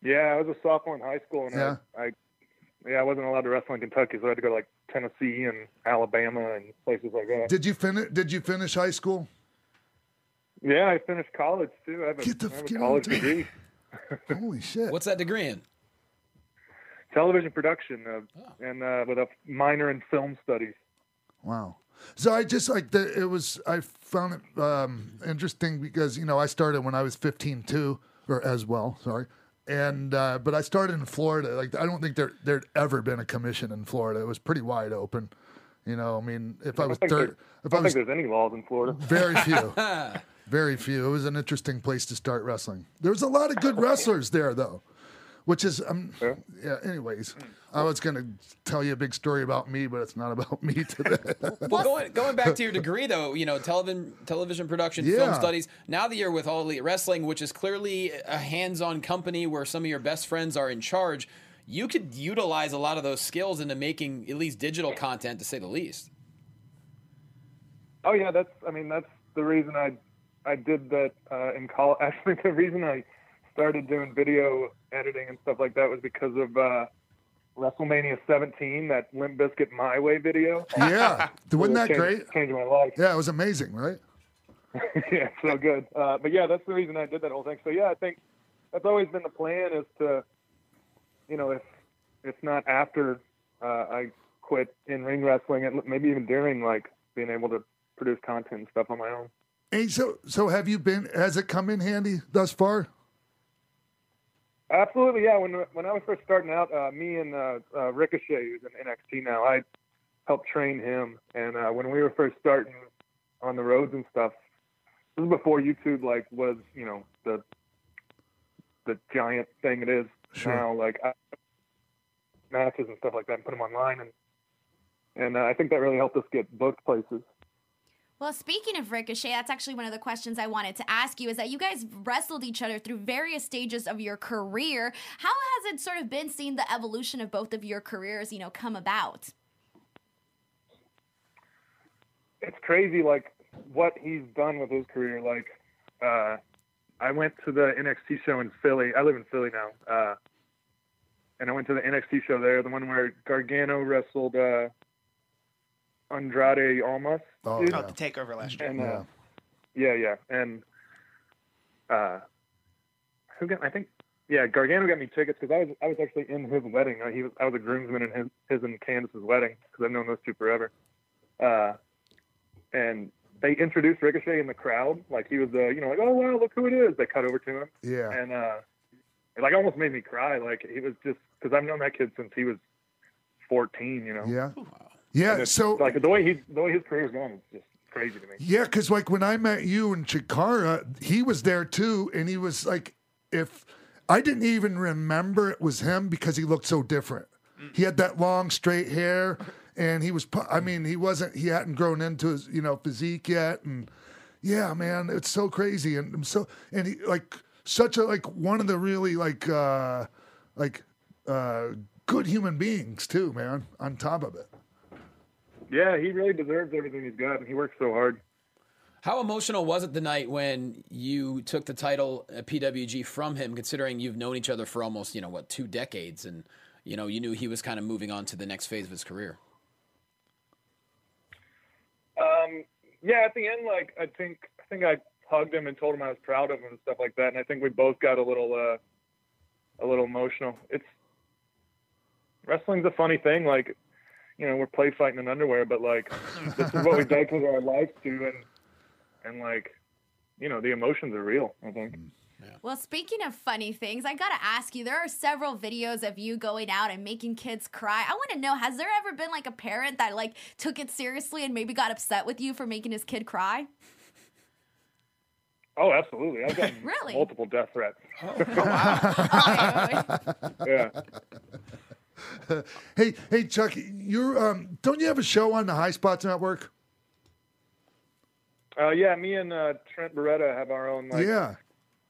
yeah, I was a sophomore in high school and Yeah. I, I yeah I wasn't allowed to wrestle in Kentucky, so I had to go to like Tennessee and Alabama and places like that. Did you finish? Did you finish high school? Yeah, I finished college too. I have a, Get the- I have a get college on degree, Holy shit! What's that degree in? television production, uh, and uh, with a minor in film studies. Wow. So I just like the it was I found it um, interesting because you know I started when I was 15 too, or as well. Sorry. And uh, but I started in Florida. Like I don't think there there'd ever been a commission in Florida. It was pretty wide open. You know, I mean, if I I was third, if I I was think there's any laws in Florida. very few, very few. It was an interesting place to start wrestling. There was a lot of good wrestlers there, though, which is um, Yeah. yeah. Anyways, I was gonna tell you a big story about me, but it's not about me today. Well, going going back to your degree though, you know, television television production, film studies. Now that you're with All Elite Wrestling, which is clearly a hands-on company where some of your best friends are in charge, you could utilize a lot of those skills into making at least digital content, to say the least. Oh yeah, that's. I mean, that's the reason I I did that uh, in college. Actually, the reason I started doing video editing and stuff like that was because of uh, WrestleMania 17, that Limp Bizkit My Way video. yeah, wasn't that Changed- great? Changed my life. Yeah, it was amazing, right? yeah, so good. Uh, but yeah, that's the reason I did that whole thing. So yeah, I think that's always been the plan is to, you know, if if not after uh, I quit in ring wrestling, and maybe even during, like being able to produce content and stuff on my own. Hey, so so have you been? Has it come in handy thus far? Absolutely, yeah. When when I was first starting out, uh, me and uh, uh, Ricochet, who's in NXT now, I helped train him. And uh, when we were first starting on the roads and stuff, this is before YouTube like was you know the the giant thing it is Sure. now. Like I, matches and stuff like that, and put them online, and and uh, I think that really helped us get booked places. Well, speaking of Ricochet, that's actually one of the questions I wanted to ask you is that you guys wrestled each other through various stages of your career. How has it sort of been seeing the evolution of both of your careers, you know, come about? it's crazy like what he's done with his career like uh i went to the nxt show in philly i live in philly now uh and i went to the nxt show there the one where gargano wrestled uh andrade almas Oh, dude. Oh, yeah. the takeover last year. and uh yeah yeah and uh who got i think yeah, Gargano got me tickets because I was I was actually in his wedding. Uh, He was I was a groomsman in his his and Candice's wedding because I've known those two forever. Uh, and they introduced Ricochet in the crowd, like he was the you know like oh wow look who it is. They cut over to him, Yeah. and uh, it like almost made me cry. Like he was just because I've known that kid since he was 14. You know. Yeah. And Yeah. So like the way he the way his career's going is just crazy to me. Yeah, because like when I met you in Chikara, he was there too, and he was like, if I didn't even remember it was him because he looked so different. He had that long straight hair, and he was. I mean, he wasn't. He hadn't grown into his you know physique yet, and yeah, man, it's so crazy, and I'm so and he like such a like one of the really like uh like uh good human beings too, man. On top of it. Yeah, he really deserves everything he's got, and he works so hard. How emotional was it the night when you took the title at PWG from him, considering you've known each other for almost, you know, what, two decades, and you know, you knew he was kind of moving on to the next phase of his career. Um, yeah, at the end, like I think I think I hugged him and told him I was proud of him and stuff like that, and I think we both got a little uh, a little emotional. It's wrestling's a funny thing, like you know we're play fighting in underwear, but like this is what we dedicate our lives to, and and like you know the emotions are real. I think. Mm, well, speaking of funny things, I gotta ask you. There are several videos of you going out and making kids cry. I want to know: Has there ever been like a parent that like took it seriously and maybe got upset with you for making his kid cry? Oh, absolutely. I've gotten Really? multiple death threats. Oh, yeah. hey, hey, Chuck, you're um, don't you have a show on the High Spots Network? Uh, yeah, me and uh, Trent Beretta have our own like yeah,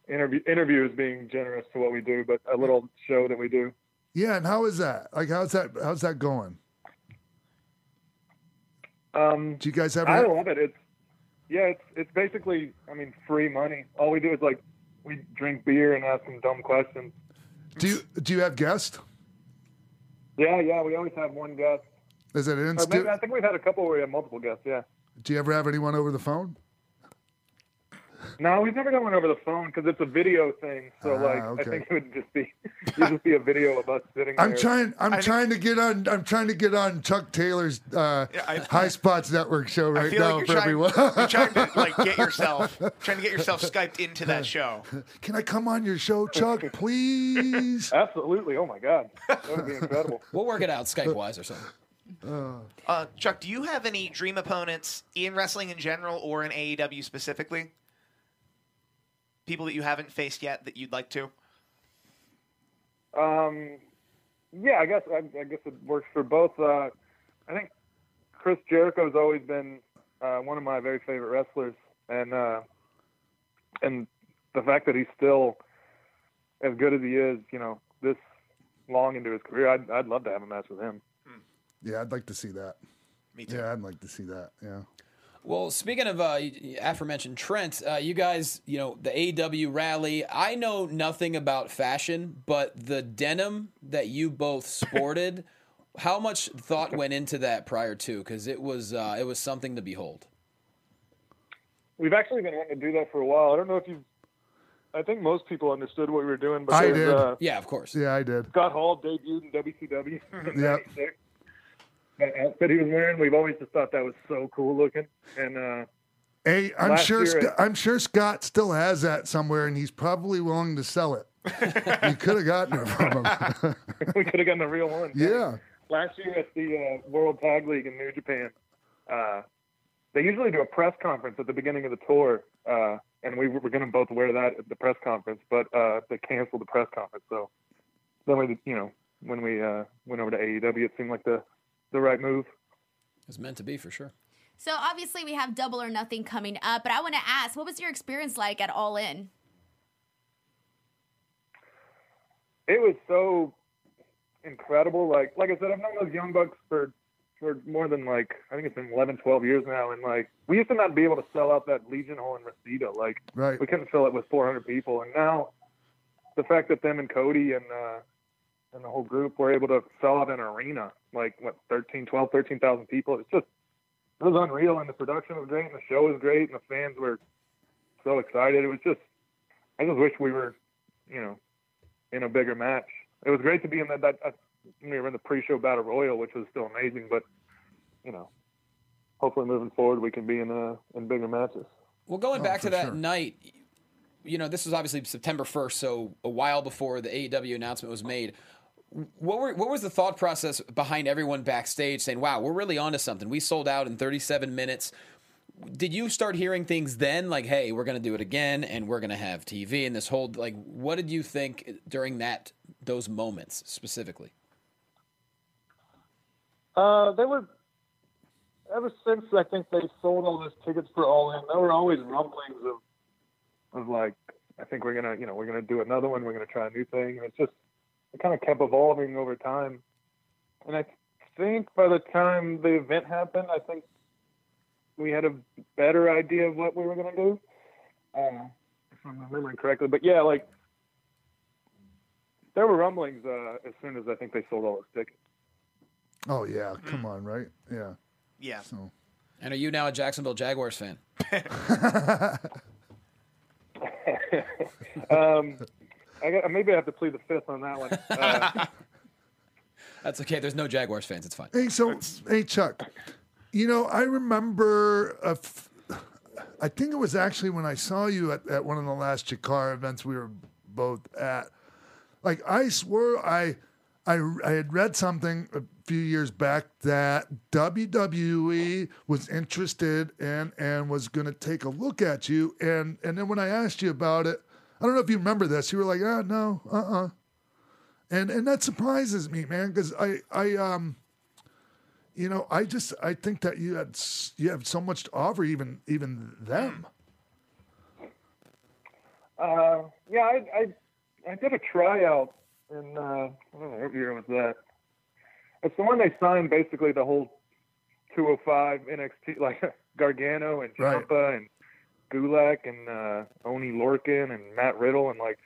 interview interviews being generous to what we do, but a little show that we do. yeah. And how is that? Like, how's that? How's that going? Um, Do you guys ever? I love it. It's yeah, it's it's basically I mean free money. All we do is like we drink beer and ask some dumb questions. Do you do you have guests? Yeah, yeah, we always have one guest. Is it instant? I think we've had a couple where we have multiple guests. Yeah. Do you ever have anyone over the phone? No, we've never done one over the phone because it's a video thing. So Ah, like, okay. I think it would just be it would just be a video of us sitting I'm there. trying. I'm trying to get on. I'm trying to get on Chuck Taylor's uh, High Spots Network show right now like for you're trying, everyone. you're trying to like get yourself trying to get yourself skyped into that show. Can I come on your show, Chuck, please? Absolutely. Oh my God, that would be incredible. We'll work it out Skype wise or something. Uh, Chuck, do you have any dream opponents in wrestling in general or in AEW specifically? People that you haven't faced yet that you'd like to? Um, yeah, I guess I, I guess it works for both. Uh, I think Chris Jericho's always been uh, one of my very favorite wrestlers, and uh, and the fact that he's still as good as he is, you know, this long into his career, I'd I'd love to have a match with him. Yeah, I'd like to see that. Me too. Yeah, I'd like to see that. Yeah. Well, speaking of uh, aforementioned Trent, uh, you guys, you know, the AEW rally, I know nothing about fashion, but the denim that you both sported, how much thought went into that prior to? Because it was uh, it was something to behold. We've actually been wanting to do that for a while. I don't know if you. I think most people understood what we were doing, but I did. Uh, Yeah, of course. Yeah, I did. Scott Hall debuted in WCW. in Yep. 96. That outfit he was wearing, we've always just thought that was so cool looking. And uh, Hey, I'm sure. year Scott, I'm sure Scott still has that somewhere, and he's probably willing to sell it. you could have gotten it from him. we could have gotten the real one. yeah. Last year at the uh, World Tag League in New Japan, uh, they usually do a press conference at the beginning of the tour, uh, and we were going to both wear that at the press conference, but uh, they canceled the press conference. So then we, you know, when we uh, went over to AEW, it seemed like the the right move. It's meant to be for sure. So obviously we have Double or Nothing coming up, but I want to ask, what was your experience like at All In? it was so incredible. Like like I said, I've known those young bucks for for more than like I think it's been 11, 12 years now, and like we used to not be able to sell out that Legion Hall in Reseda. Like Right. we couldn't fill it with 400 people, and now the fact that them and Cody and uh, and the whole group were able to sell out an arena, like what 13, 12, 13,000 people. It's just it was unreal, and the production was great, and the show was great, and the fans were so excited. It was just I just wish we were, you know, in a bigger match. It was great to be in that. that uh, we were in the pre-show battle royal, which was still amazing. But you know, hopefully moving forward, we can be in uh, in bigger matches. Well, going Oh, back to that sure. night, you know, this was obviously September 1st, so a while before the AEW announcement was made. What were what was the thought process behind everyone backstage saying, "Wow, we're really onto something. We sold out in 37 minutes." Did you start hearing things then like, "Hey, we're going to do it again and we're going to have TV and this whole like what did you think during that those moments specifically? Uh, they were ever since I think they sold all those tickets for All In. There were always rumblings of of like I think we're gonna you know we're gonna do another one. We're gonna try a new thing, and it's just it kind of kept evolving over time. And I think by the time the event happened, I think we had a better idea of what we were gonna do. Um, if I'm remembering correctly, but yeah, like there were rumblings uh, as soon as I think they sold all those tickets. Oh yeah, come on, right? Yeah. Yeah. So And are you now a Jacksonville Jaguars fan? um, I got, maybe I have to plead the fifth on that one. Uh, That's okay. There's no Jaguars fans. It's fine. Hey, so hey Chuck, you know I remember a f- I think it was actually when I saw you at, at one of the last Chikara events we were both at. Like I swore I, I I had read something a few years back that WWE was interested in and was going to take a look at you. And and then when I asked you about it, I don't know if you remember this. You were like, ah, no, uh, uh and and that surprises me, man, because I I um, you know, I just I think that you had you have so much to offer, even even them. uh, yeah, I, I I did a tryout in uh, I don't know what year was that. It's the one they signed basically the whole 205 NXT like Gargano and Right. And Gulak and uh, Oni Lorcan and Matt Riddle and like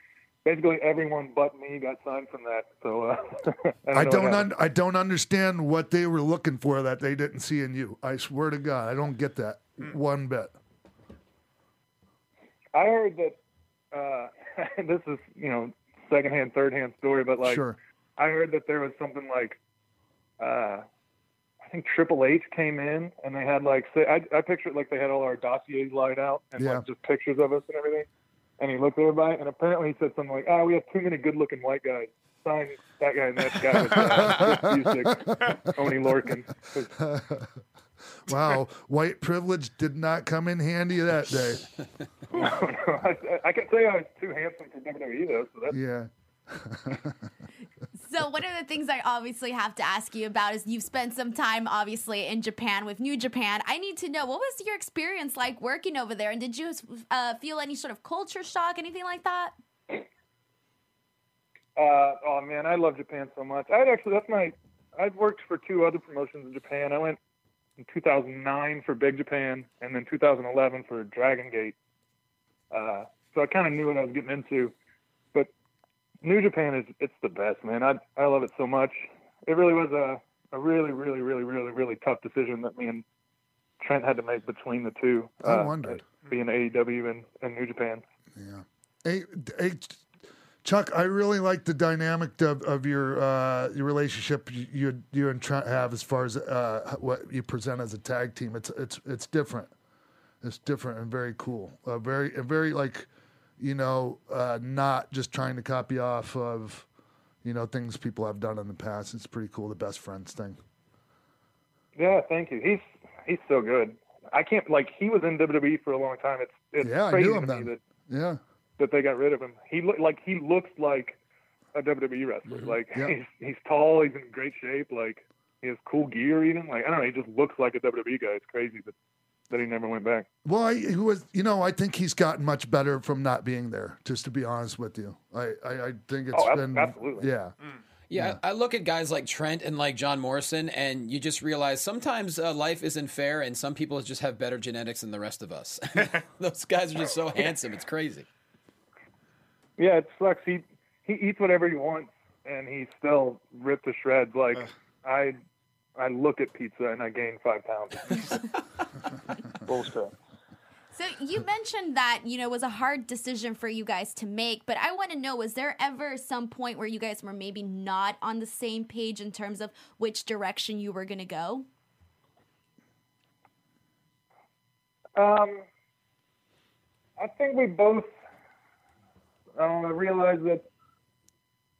basically everyone but me got signed from that. So uh, I don't, I don't un- I don't understand what they were looking for that they didn't see in you. I swear to God, I don't get that one bit. I heard that uh, this is you know secondhand, third-hand story, but like Sure. I heard that there was something like uh, think Triple H came in and they had like say I, I picture it like they had all our dossiers laid out and Yeah. like just pictures of us and everything. And he looked at everybody and apparently he said something like, "Oh, we have too many good-looking white guys. Sign that guy and that guy with uh, Chris Oni Lorcan." wow, white privilege did not come in handy that day. no, no, I, I can say I was too handsome for WWE though, so that's Yeah. So one of the things I obviously have to ask you about is you've spent some time obviously in Japan with New Japan. I need to know what was your experience like working over there, and did you uh, feel any sort of culture shock, anything like that? Uh, oh man, I love Japan so much. I'd actually that's my I've worked for two other promotions in Japan. I went in 2009 for Big Japan, and then 2011 for Dragon Gate. Uh, so I kind of knew what I was getting into. New Japan is it's the best, man. I I love it so much. It really was a a really really really really really tough decision that me and Trent had to make between the two. I uh, wondered. being AEW and, and New Japan. Yeah. Hey, hey, Chuck, I really like the dynamic of, of your uh, your relationship you you, you and Trent have as far as uh, what you present as a tag team. It's it's it's different. It's different and very cool. Uh, very very like, you know, uh, not just trying to copy off of, you know, things people have done in the past. It's pretty cool. The best friends thing. Yeah, thank you. He's he's so good. I can't like he was in WWE for a long time. It's it's Yeah, I crazy knew him to then. me that Yeah. that they got rid of him. He look like he looks like a WWE wrestler. Like Mm-hmm. Yeah. he's he's tall, he's in great shape, like he has cool gear even. Like I don't know, he just looks like a WWE guy. It's crazy that that he never went back. Well, I, he was, you know, I think he's gotten much better from not being there. Just to be honest with you, I, I, I think it's Oh, been, absolutely. yeah. Yeah, I I look at guys like Trent and like John Morrison, and you just realize sometimes uh, life isn't fair, and some people just have better genetics than the rest of us. Those guys are just so handsome; it's crazy. Yeah, it sucks. He he eats whatever he wants and he's still ripped to shreds. Like I I look at pizza and I gain five pounds. Bullshit. So you mentioned that you know it was a hard decision for you guys to make, but I want to know: was there ever some point where you guys were maybe not on the same page in terms of which direction you were going to go? Um, I think we both uh, realized that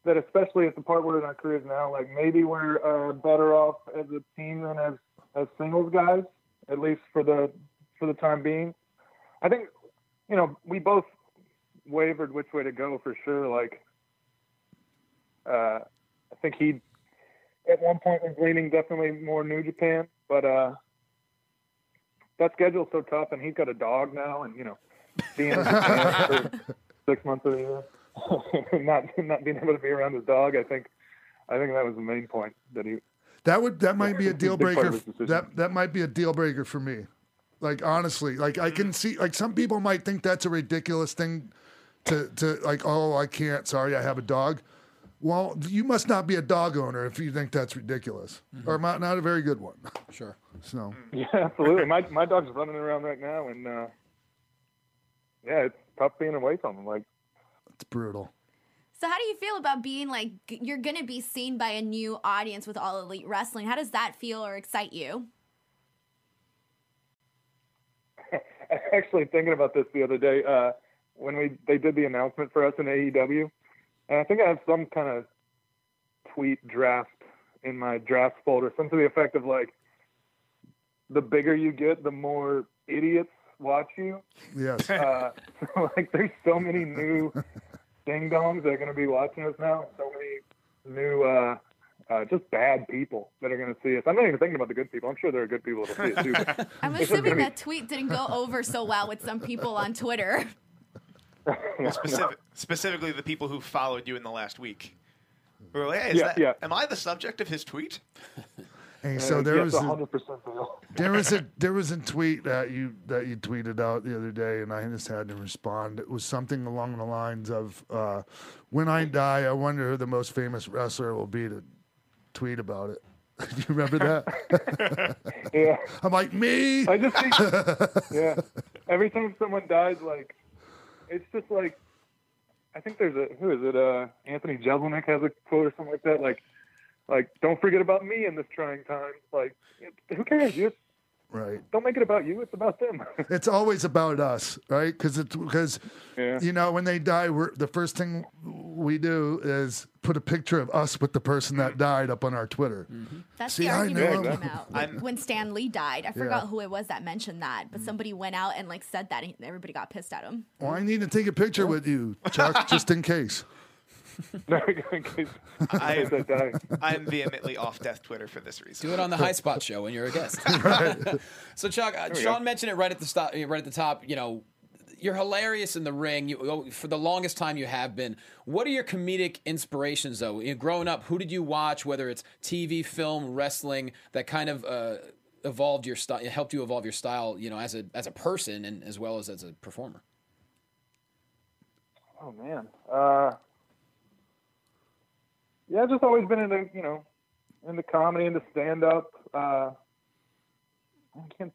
that especially at the part we're in our careers now, like maybe we're uh, better off as a team than as as singles guys, at least for the for the time being. I think you know we both wavered which way to go for sure. Like uh, I think he at one point was leaning definitely more New Japan, but uh, that schedule's so tough, and he's got a dog now, and you know, being in Japan for six months of the year, not not being able to be around his dog, I think, I think that was the main point that he. That would that might be a deal Big part of breaker. That that might be a deal breaker for me. Like honestly, like I can see like some people might think that's a ridiculous thing to to like oh I can't sorry I have a dog. Well, you must not be a dog owner if you think that's ridiculous, or not, not a very good one. Sure. So Yeah, absolutely. My my dog's running around right now, and uh, yeah, it's tough being away from him. Like, it's brutal. So how do you feel about being like you're going to be seen by a new audience with All Elite Wrestling? How does that feel or excite you? I was actually thinking about this the other day uh, when we they did the announcement for us in AEW, and I think I have some kind of tweet draft in my draft folder, something to the effect of like, the bigger you get, the more idiots watch you. Yes. Uh, so like, there's so many new ding dongs that are going to be watching us now. So many new, uh, uh, just bad people that are going to see us. I'm not even thinking about the good people. I'm sure there are good people that'll see it too. I'm assuming gonna that tweet didn't go over so well with some people on Twitter. Specific, specifically, the people who followed you in the last week. We like, hey, Yeah, that, yeah. am I the subject of his tweet? Hey, so Uh, there yes, was a, 100% there was a there was a tweet that you that you tweeted out the other day, and I just had to respond. It was something along the lines of, uh, "When I die, I wonder who the most famous wrestler will be to tweet about it." Do you remember that? Yeah. I'm like me. I just think, yeah. Every time someone dies, like, it's just like, I think there's a who is it? Uh, Anthony Jeselnik has a quote or something like that. Like, like don't forget about me in this trying time. Like, who cares? You Right. don't make it about you. It's about them. It's always about us, right? Because it's because Yeah. you know when they die, we're the first thing we do is put a picture of us with the person that mm-hmm. died up on our Twitter. Mm-hmm. That's See, the I argument know. that came out when, when Stan Lee died. I forgot Yeah. who it was that mentioned that, but mm. somebody went out and like said that, and everybody got pissed at him. Well, I need to take a picture with you, Chuck, just in case. no, in I case I die. I'm vehemently off death Twitter for this reason. Do it on the High Spot show when you're a guest. so, Chuck, uh, Sean go. mentioned it right at the stop, right at the top. You know, you're hilarious in the ring. You oh, for the longest time you have been. What are your comedic inspirations, though? You know, growing up, who did you watch? Whether it's TV, film, wrestling, that kind of uh, evolved your style, helped you evolve your style. You know, as a as a person and as well as as a performer. Oh man. Uh, yeah, I've just always been into you know into comedy, into stand up. Uh, I can't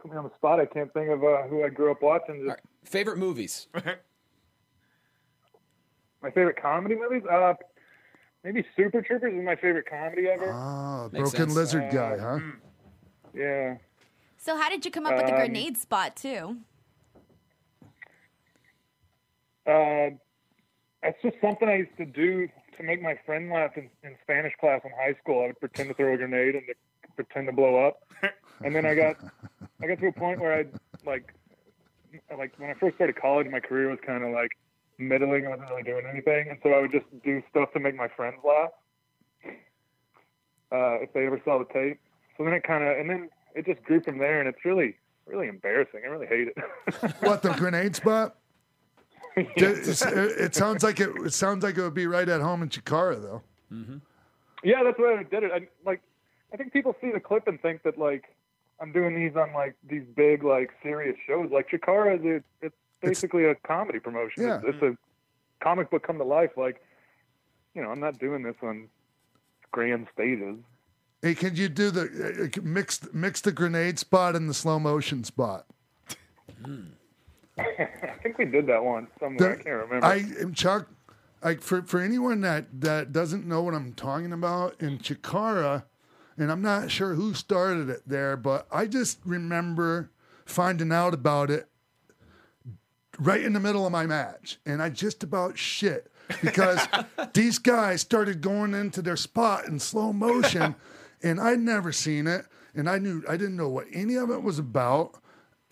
put me on the spot. I can't think of uh, who I grew up watching. Just All right. Favorite movies? my favorite comedy movies. Uh, maybe Super Troopers is my favorite comedy ever. Ah, Makes broken sense. lizard guy, huh? Yeah. So how did you come up with the Um, grenade spot too? Uh, that's just something I used to do to make my friend laugh in, in Spanish class in high school. I would pretend to throw a grenade and pretend to blow up. And then I got, I got to a point where I like, like when I first started college, my career was kind of like middling. I wasn't really doing anything, and so I would just do stuff to make my friends laugh. Uh, if they ever saw the tape. So then it kind of, and then it just grew from there, and it's really, really embarrassing. I really hate it. What the grenade spot? D- it's- It, it sounds like it, it sounds like it would be right at home in Chikara, though. Mm-hmm. Yeah, that's why I did it. I like I think people see the clip and think that like I'm doing these on like these big like serious shows. Like Chikara is a, it's basically a comedy promotion. Yeah. It's, it's a comic book come to life. Like you know, I'm not doing this on grand stages. Hey, can you do the uh, uh mix mix the grenade spot and the slow motion spot? Hmm. I think we did that once somewhere. I can't remember. I am Chuck. Like for for anyone that that doesn't know what I'm talking about in Chikara, and I'm not sure who started it there, but I just remember finding out about it right in the middle of my match, and I just about shit because these guys started going into their spot in slow motion, and I'd never seen it, and I knew I didn't know what any of it was about,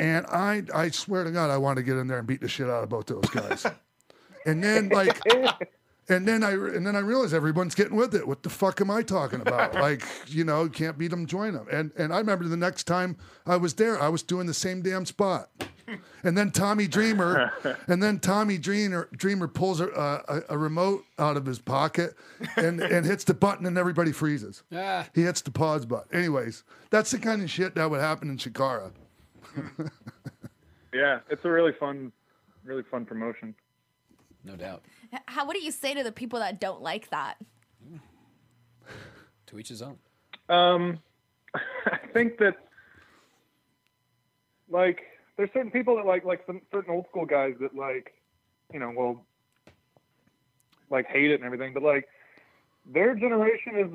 and I I swear to God I want to get in there and beat the shit out of both those guys, and then like. And then I and then I realized everyone's getting with it. What the fuck am I talking about? like, you know, can't beat them, join them. And and I remember the next time I was there, I was doing the same damn spot. And then Tommy Dreamer, and then Tommy Dreamer Dreamer pulls a, a, a remote out of his pocket and and hits the button, and everybody freezes. Ah. He hits the pause button. Anyways, that's the kind of shit that would happen in Chikara. yeah, it's a really fun, really fun promotion. No doubt. How? What do you say to the people that don't like that? To each his own. Um, I think that like there's certain people that like like some certain old school guys that like you know will like hate it and everything, but like their generation is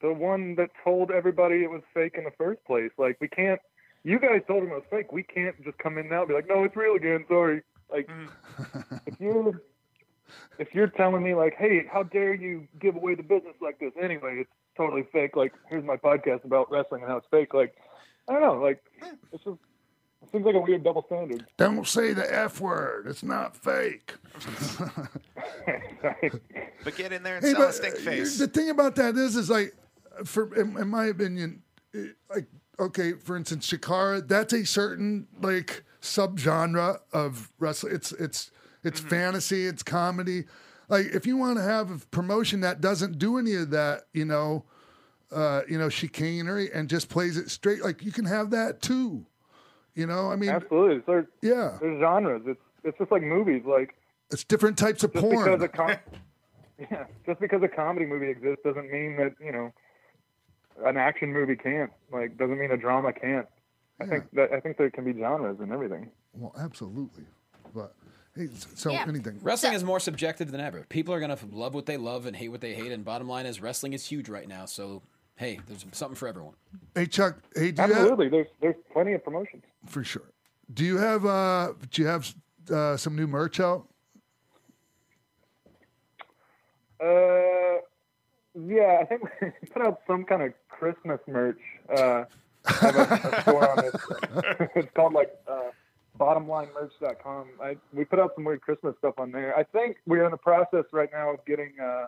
the one that told everybody it was fake in the first place. Like we can't. You guys told them it was fake. We can't just come in now and be like, no, it's real again. Sorry. Like if you're if you're telling me like, hey, how dare you give away the business like this anyway? It's totally fake. Like here's my podcast about wrestling and how it's fake. Like I don't know. Like it's just it seems like a weird double standard. Don't say the F word. It's not fake. But get in there and Hey, sell a but, stink uh, face. The thing about that is, is like, for in, in my opinion, it- like okay, for instance, Chikara, that's a certain like subgenre of wrestling. It's it's it's fantasy, it's comedy. Like if you want to have a promotion that doesn't do any of that, you know, uh, you know, chicanery and just plays it straight, like you can have that too. You know, I mean, Absolutely. There's, yeah, there's genres. It's it's just like movies. Like it's different types of porn. com- yeah, just because a comedy movie exists doesn't mean that you know an action movie can't. Like doesn't mean a drama can't. I think that I think there can be genres and everything. Well, absolutely. But hey, so Yeah. anything. Wrestling is more subjective than ever. People are gonna love what they love and hate what they hate. And bottom line is, wrestling is huge right now. So hey, there's something for everyone. Hey Chuck, hey, do you have, Absolutely. There's there's plenty of promotions. for sure. Do you have uh do you have uh, some new merch out? Uh, yeah, I think we put out some kind of Christmas merch. Uh, I have a, a store on it. it's called like uh, bottomlinemerch.com. I we put out some weird Christmas stuff on there. I think we're in the process right now of getting uh,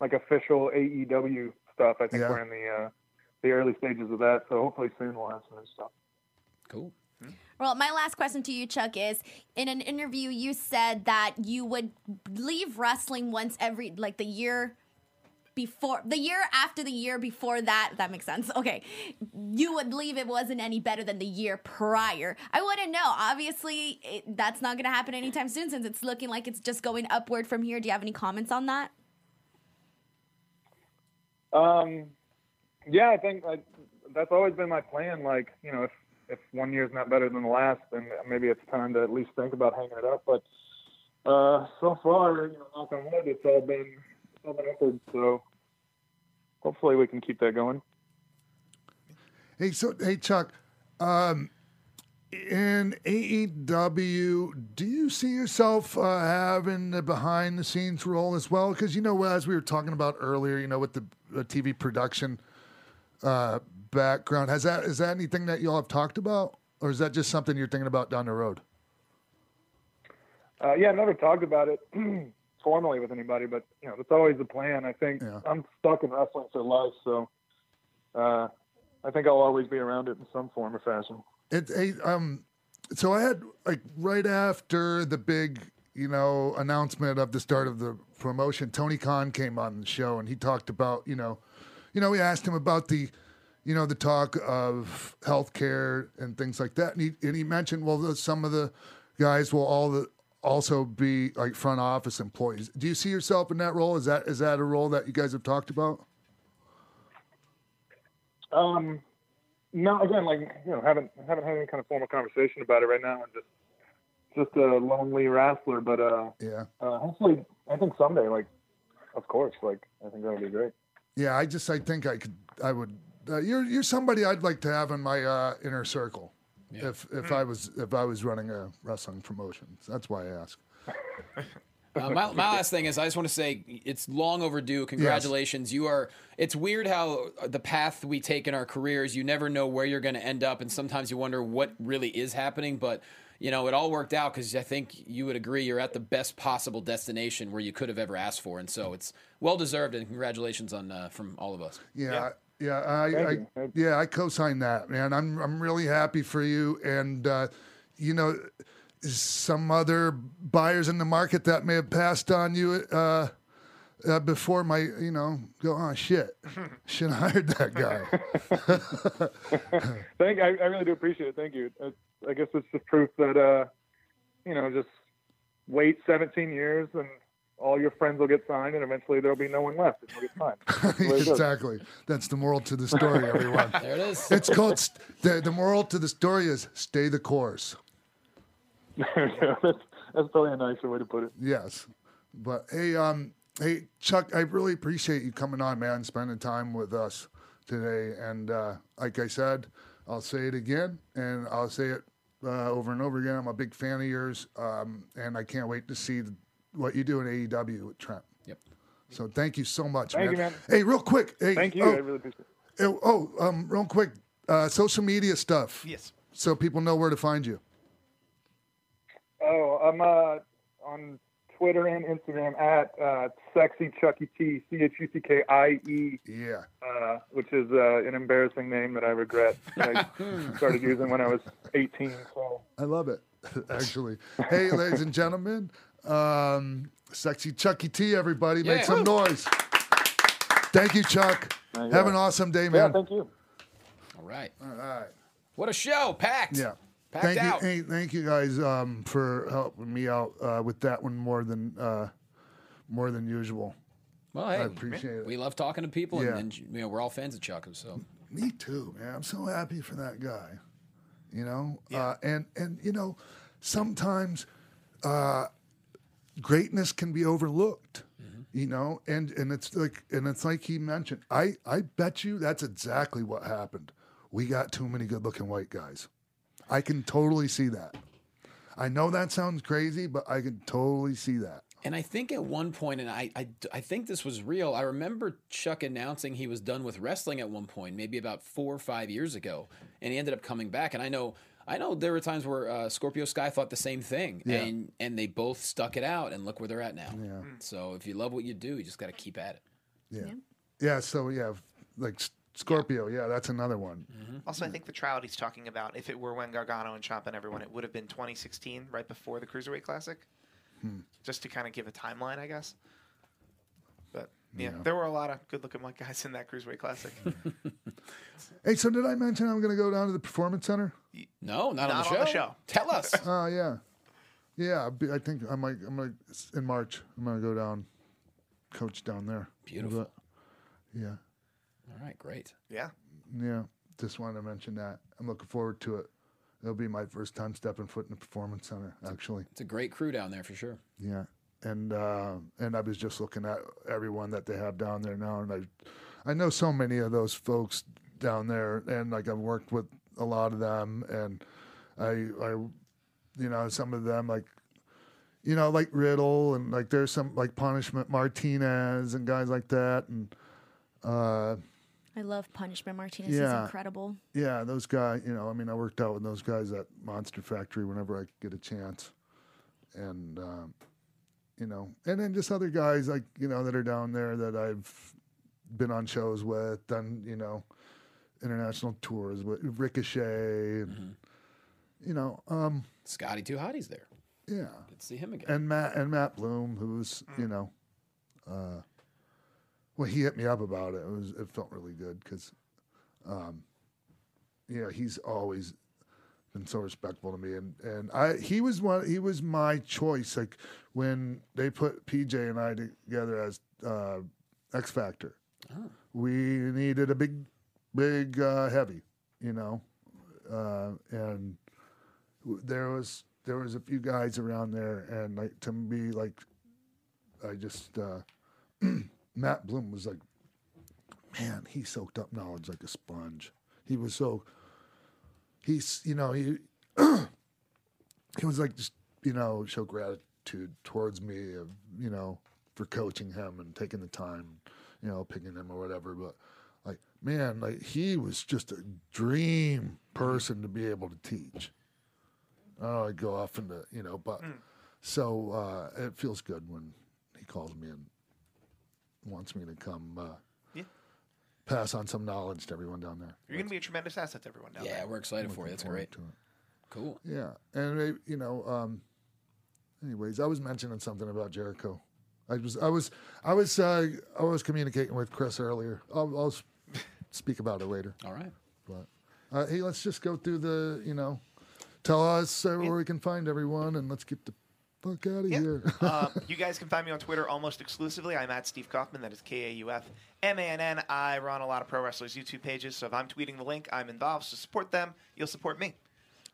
like official AEW stuff. I think Yeah. we're in the uh, the early stages of that. So hopefully soon we'll have some new stuff. Cool. Well, my last question to you, Chuck, is in an interview you said that you would leave wrestling once every like the year before the year after the year before that that makes sense. Okay. You would believe it wasn't any better than the year prior. I wouldn't know. Obviously it, that's not going to happen anytime soon since it's looking like it's just going upward from here. Do you have any comments on that? Um, yeah, I think that's always been my plan. Like, you know, if if one year's not better than the last, then maybe it's time to at least think about hanging it up. But uh, so far, you know, knock on wood, it's all been all been upward. So hopefully we can keep that going. Hey, so hey Chuck, um, in AEW, do you see yourself uh, having the behind the scenes role as well? Because you know, as we were talking about earlier, you know, with the uh, TV production uh, background, has that is that anything that y'all have talked about, or is that just something you're thinking about down the road? Uh, yeah, never talked about it formally with anybody, but you know, that's always the plan. I think Yeah. I'm stuck in wrestling for life, so uh, I think I'll always be around it in some form or fashion. It, hey, um, so I had like right after the big, you know, announcement of the start of the promotion, Tony Khan came on the show and he talked about, you know, you know, we asked him about the, you know, the talk of healthcare and things like that, and he and he mentioned, well, the, some of the guys will all the also be like front office employees. Do you see yourself in that role? Is that is that a role that you guys have talked about? Um, no, again, like you know, haven't haven't had any kind of formal conversation about it right now. I'm just just a lonely wrestler, but uh, Yeah. uh, hopefully, I think someday, like, of course, like I think that would be great. Yeah, I just I think I could I would uh, you're you're somebody I'd like to have in my uh, inner circle. If if I was if I was running a wrestling promotion. That's why I ask. Uh, my, my last thing is I just want to say it's long overdue. Congratulations. You are it's weird how the path we take in our careers, you never know where you're going to end up and sometimes you wonder what really is happening, but you know, it all worked out cuz I think you would agree you're at the best possible destination where you could have ever asked for and so it's well deserved and congratulations on uh, from all of us. Yeah, yeah, I, Thank I yeah, I co-sign that, man. I'm I'm really happy for you, and uh, you know, some other buyers in the market that may have passed on you uh, uh, before my, you know, go, oh shit, should have hired that guy. Thank, I, I really do appreciate it. Thank you. It's, I guess it's the proof that, uh, you know, just wait 17 years and all your friends will get signed, and eventually there'll be no one left. and You'll get signed. That's the way it goes. exactly. That's the moral to the story, everyone. There it is. It's called st- the the moral to the story is stay the course. that's, that's probably a nicer way to put it. Yes, but hey, um, hey Chuck, I really appreciate you coming on, man, spending time with us today. And uh, like I said, I'll say it again, and I'll say it uh, over and over again. I'm a big fan of yours, um, and I can't wait to see the, what you do in AEW with Trent. Yep. So thank you so much, Thank man. you, man. Hey, real quick. Hey, Thank you. Oh, I really appreciate it. oh, oh, um, real quick. Uh, social media stuff. Yes. So people know where to find you. Oh, I'm uh, on Twitter and Instagram at uh, sexy Chucky T C H U C K I E, Yeah. uh, which is uh, an embarrassing name that I regret. I started using when I was 18. So I love it, actually. hey, ladies and gentlemen, um, sexy Chucky T, everybody, make Yeah. some noise. Thank you, Chuck. There you Have go. an awesome day, yeah, man. thank you. All right. All right. What a show, packed. Yeah. Packed thank out. you. Hey, thank you guys um, for helping me out uh, with that one more than uh, more than usual. Well, hey, I appreciate it. we love talking to people, Yeah. and, and you know we're all fans of Chuck. So Me too, man. I'm so happy for that guy. You know, uh, and and you know, sometimes uh, greatness can be overlooked. Mm-hmm. You know, and and it's like and it's like he mentioned. I I bet you that's exactly what happened. We got too many good-looking white guys. I can totally see that. I know that sounds crazy, but I can totally see that. And I think at one point, and I, I, I think this was real. I remember Chuck announcing he was done with wrestling at one point, maybe about four or five years ago, and he ended up coming back. And I know, I know there were times where uh, Scorpio Sky thought the same thing, Yeah. and and they both stuck it out, and look where they're at now. Yeah. Hmm. So if you love what you do, you just got to keep at it. Yeah. Yeah. So yeah, like Scorpio. Yeah, that's another one. Mm-hmm. Also, I think the trial he's talking about, if it were when Gargano and Ciampa and everyone, it would have been 2016, right before the Cruiserweight Classic. Hmm. Just to kind of give a timeline, I guess. But yeah, Yeah. there were a lot of good-looking white guys in that Cruiserweight Classic. Hey, so did I mention I'm going to go down to the Performance Center? No, not, Not on, the on the show. show. Tell us. Oh yeah, yeah. I'll I think I might. I'm gonna in March. I'm gonna go down, coach down there. Beautiful. But, yeah, All right, great. yeah. yeah. Just wanted to mention that. I'm looking forward to it. It'll be my first time stepping foot in the performance center. Actually, It's a great crew down there for sure. yeah. And uh, and I was just looking at everyone that they have down there now, and I, I know so many of those folks down there, and like I've worked with a lot of them, and I I, you know, some of them like you know, like Riddle and like there's some like Punishment Martinez and guys like that, and uh, I love Punishment Martinez. Yeah. He's incredible. yeah, those guys. You know, I mean, I worked out with those guys at Monster Factory whenever I could get a chance, and um, you know, and then just other guys like you know that are down there that I've been on shows with, done you know, international tours with Ricochet, and you know, um, Scotty Two Hotties there. yeah. Good to see him again. and Matt and Matt Bloom, who's you know, uh, well, he hit me up about it. It was it felt really good because, um, yeah, he's always been so respectful to me, and and I he was one he was my choice. Like when they put PJ and I together as uh, X Factor, we needed a big, big uh, heavy, you know, uh, and there was there was a few guys around there, and like to me, like I just uh, Matt Bloom was like, man, he soaked up knowledge like a sponge. He was so he's you know he he was like just you know show gratitude towards me of you know for coaching him and taking the time you know picking him or whatever but like man like he was just a dream person to be able to teach oh i go off into you know but so uh it feels good when he calls me and wants me to come uh Yeah. pass on some knowledge to everyone down there You're going to be a tremendous asset to everyone down Yeah, there. Yeah, we're excited for you. Looking That's great. Cool. Yeah, and you know, um, anyways, I was mentioning something about Jericho. I was, I was, I was, uh, I was communicating with Chris earlier. I'll, I'll s- speak about it later. All right. But uh, hey, let's just go through the, you know, tell us uh, where we can find everyone, and let's get the fuck out of here. uh, you guys can find me on Twitter almost exclusively. I'm at Steve Kaufmann. That is K A U F M A N N. I run a lot of pro wrestlers' YouTube pages, so if I'm tweeting the link, I'm involved. So support them. You'll support me.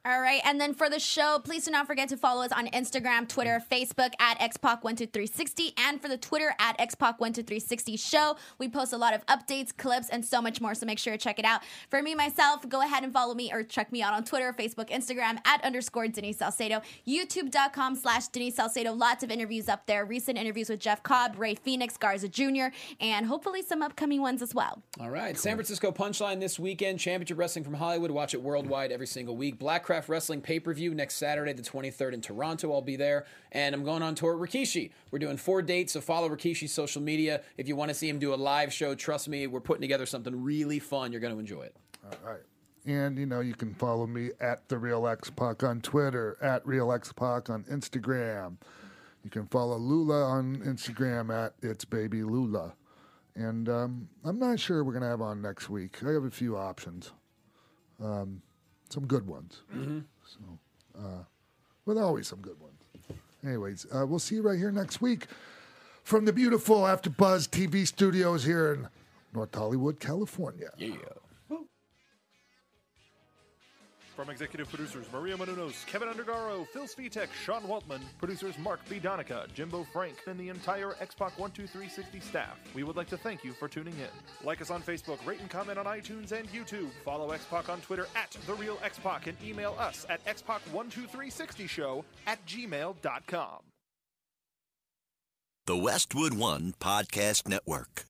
All right, and then for the show, please do not forget to follow us on Instagram, Twitter, Facebook at xpac12360, and for the Twitter at xpac12360 show. We post a lot of updates, clips, and so much more, so make sure to check it out. For me, myself, go ahead and follow me or check me out on Twitter, Facebook, Instagram at underscore Denise Salcedo, youtube.com slash Denise Salcedo. Lots of interviews up there, recent interviews with Jeff Cobb, Rey Fénix, Garza Jr., and hopefully some upcoming ones as well. All right. San Francisco Punchline this weekend. Championship Wrestling from Hollywood. Watch it worldwide every single week. Wrestling pay per view next Saturday, the 23rd in Toronto. I'll be there. And I'm going on tour with Rikishi. We're doing four dates, so follow Rikishi's social media. If you want to see him do a live show, trust me, we're putting together something really fun. You're going to enjoy it. All right. And you know, you can follow me at the Real X Pac on Twitter, at Real X Pac on Instagram. You can follow Lula on Instagram at It's Baby Lula. And um, I'm not sure we're gonna have on next week. I have a few options, um, some good ones. So, uh, but always some good ones. Anyways, uh, we'll see you right here next week from the beautiful After Buzz TV studios here in North Hollywood, California. Yeah. From executive producers Maria Menounos, Kevin Undergaro, Phil Svitek, Sean Waltman, producers Mark B. Donica, Jimbo Frank, and the entire Xpac 12360 staff, we would like to thank you for tuning in. Like us on Facebook, rate and comment on iTunes and YouTube. Follow Xpac on Twitter at The Real Xpac and email us at xpac12360show at gmail.com. The Westwood One Podcast Network.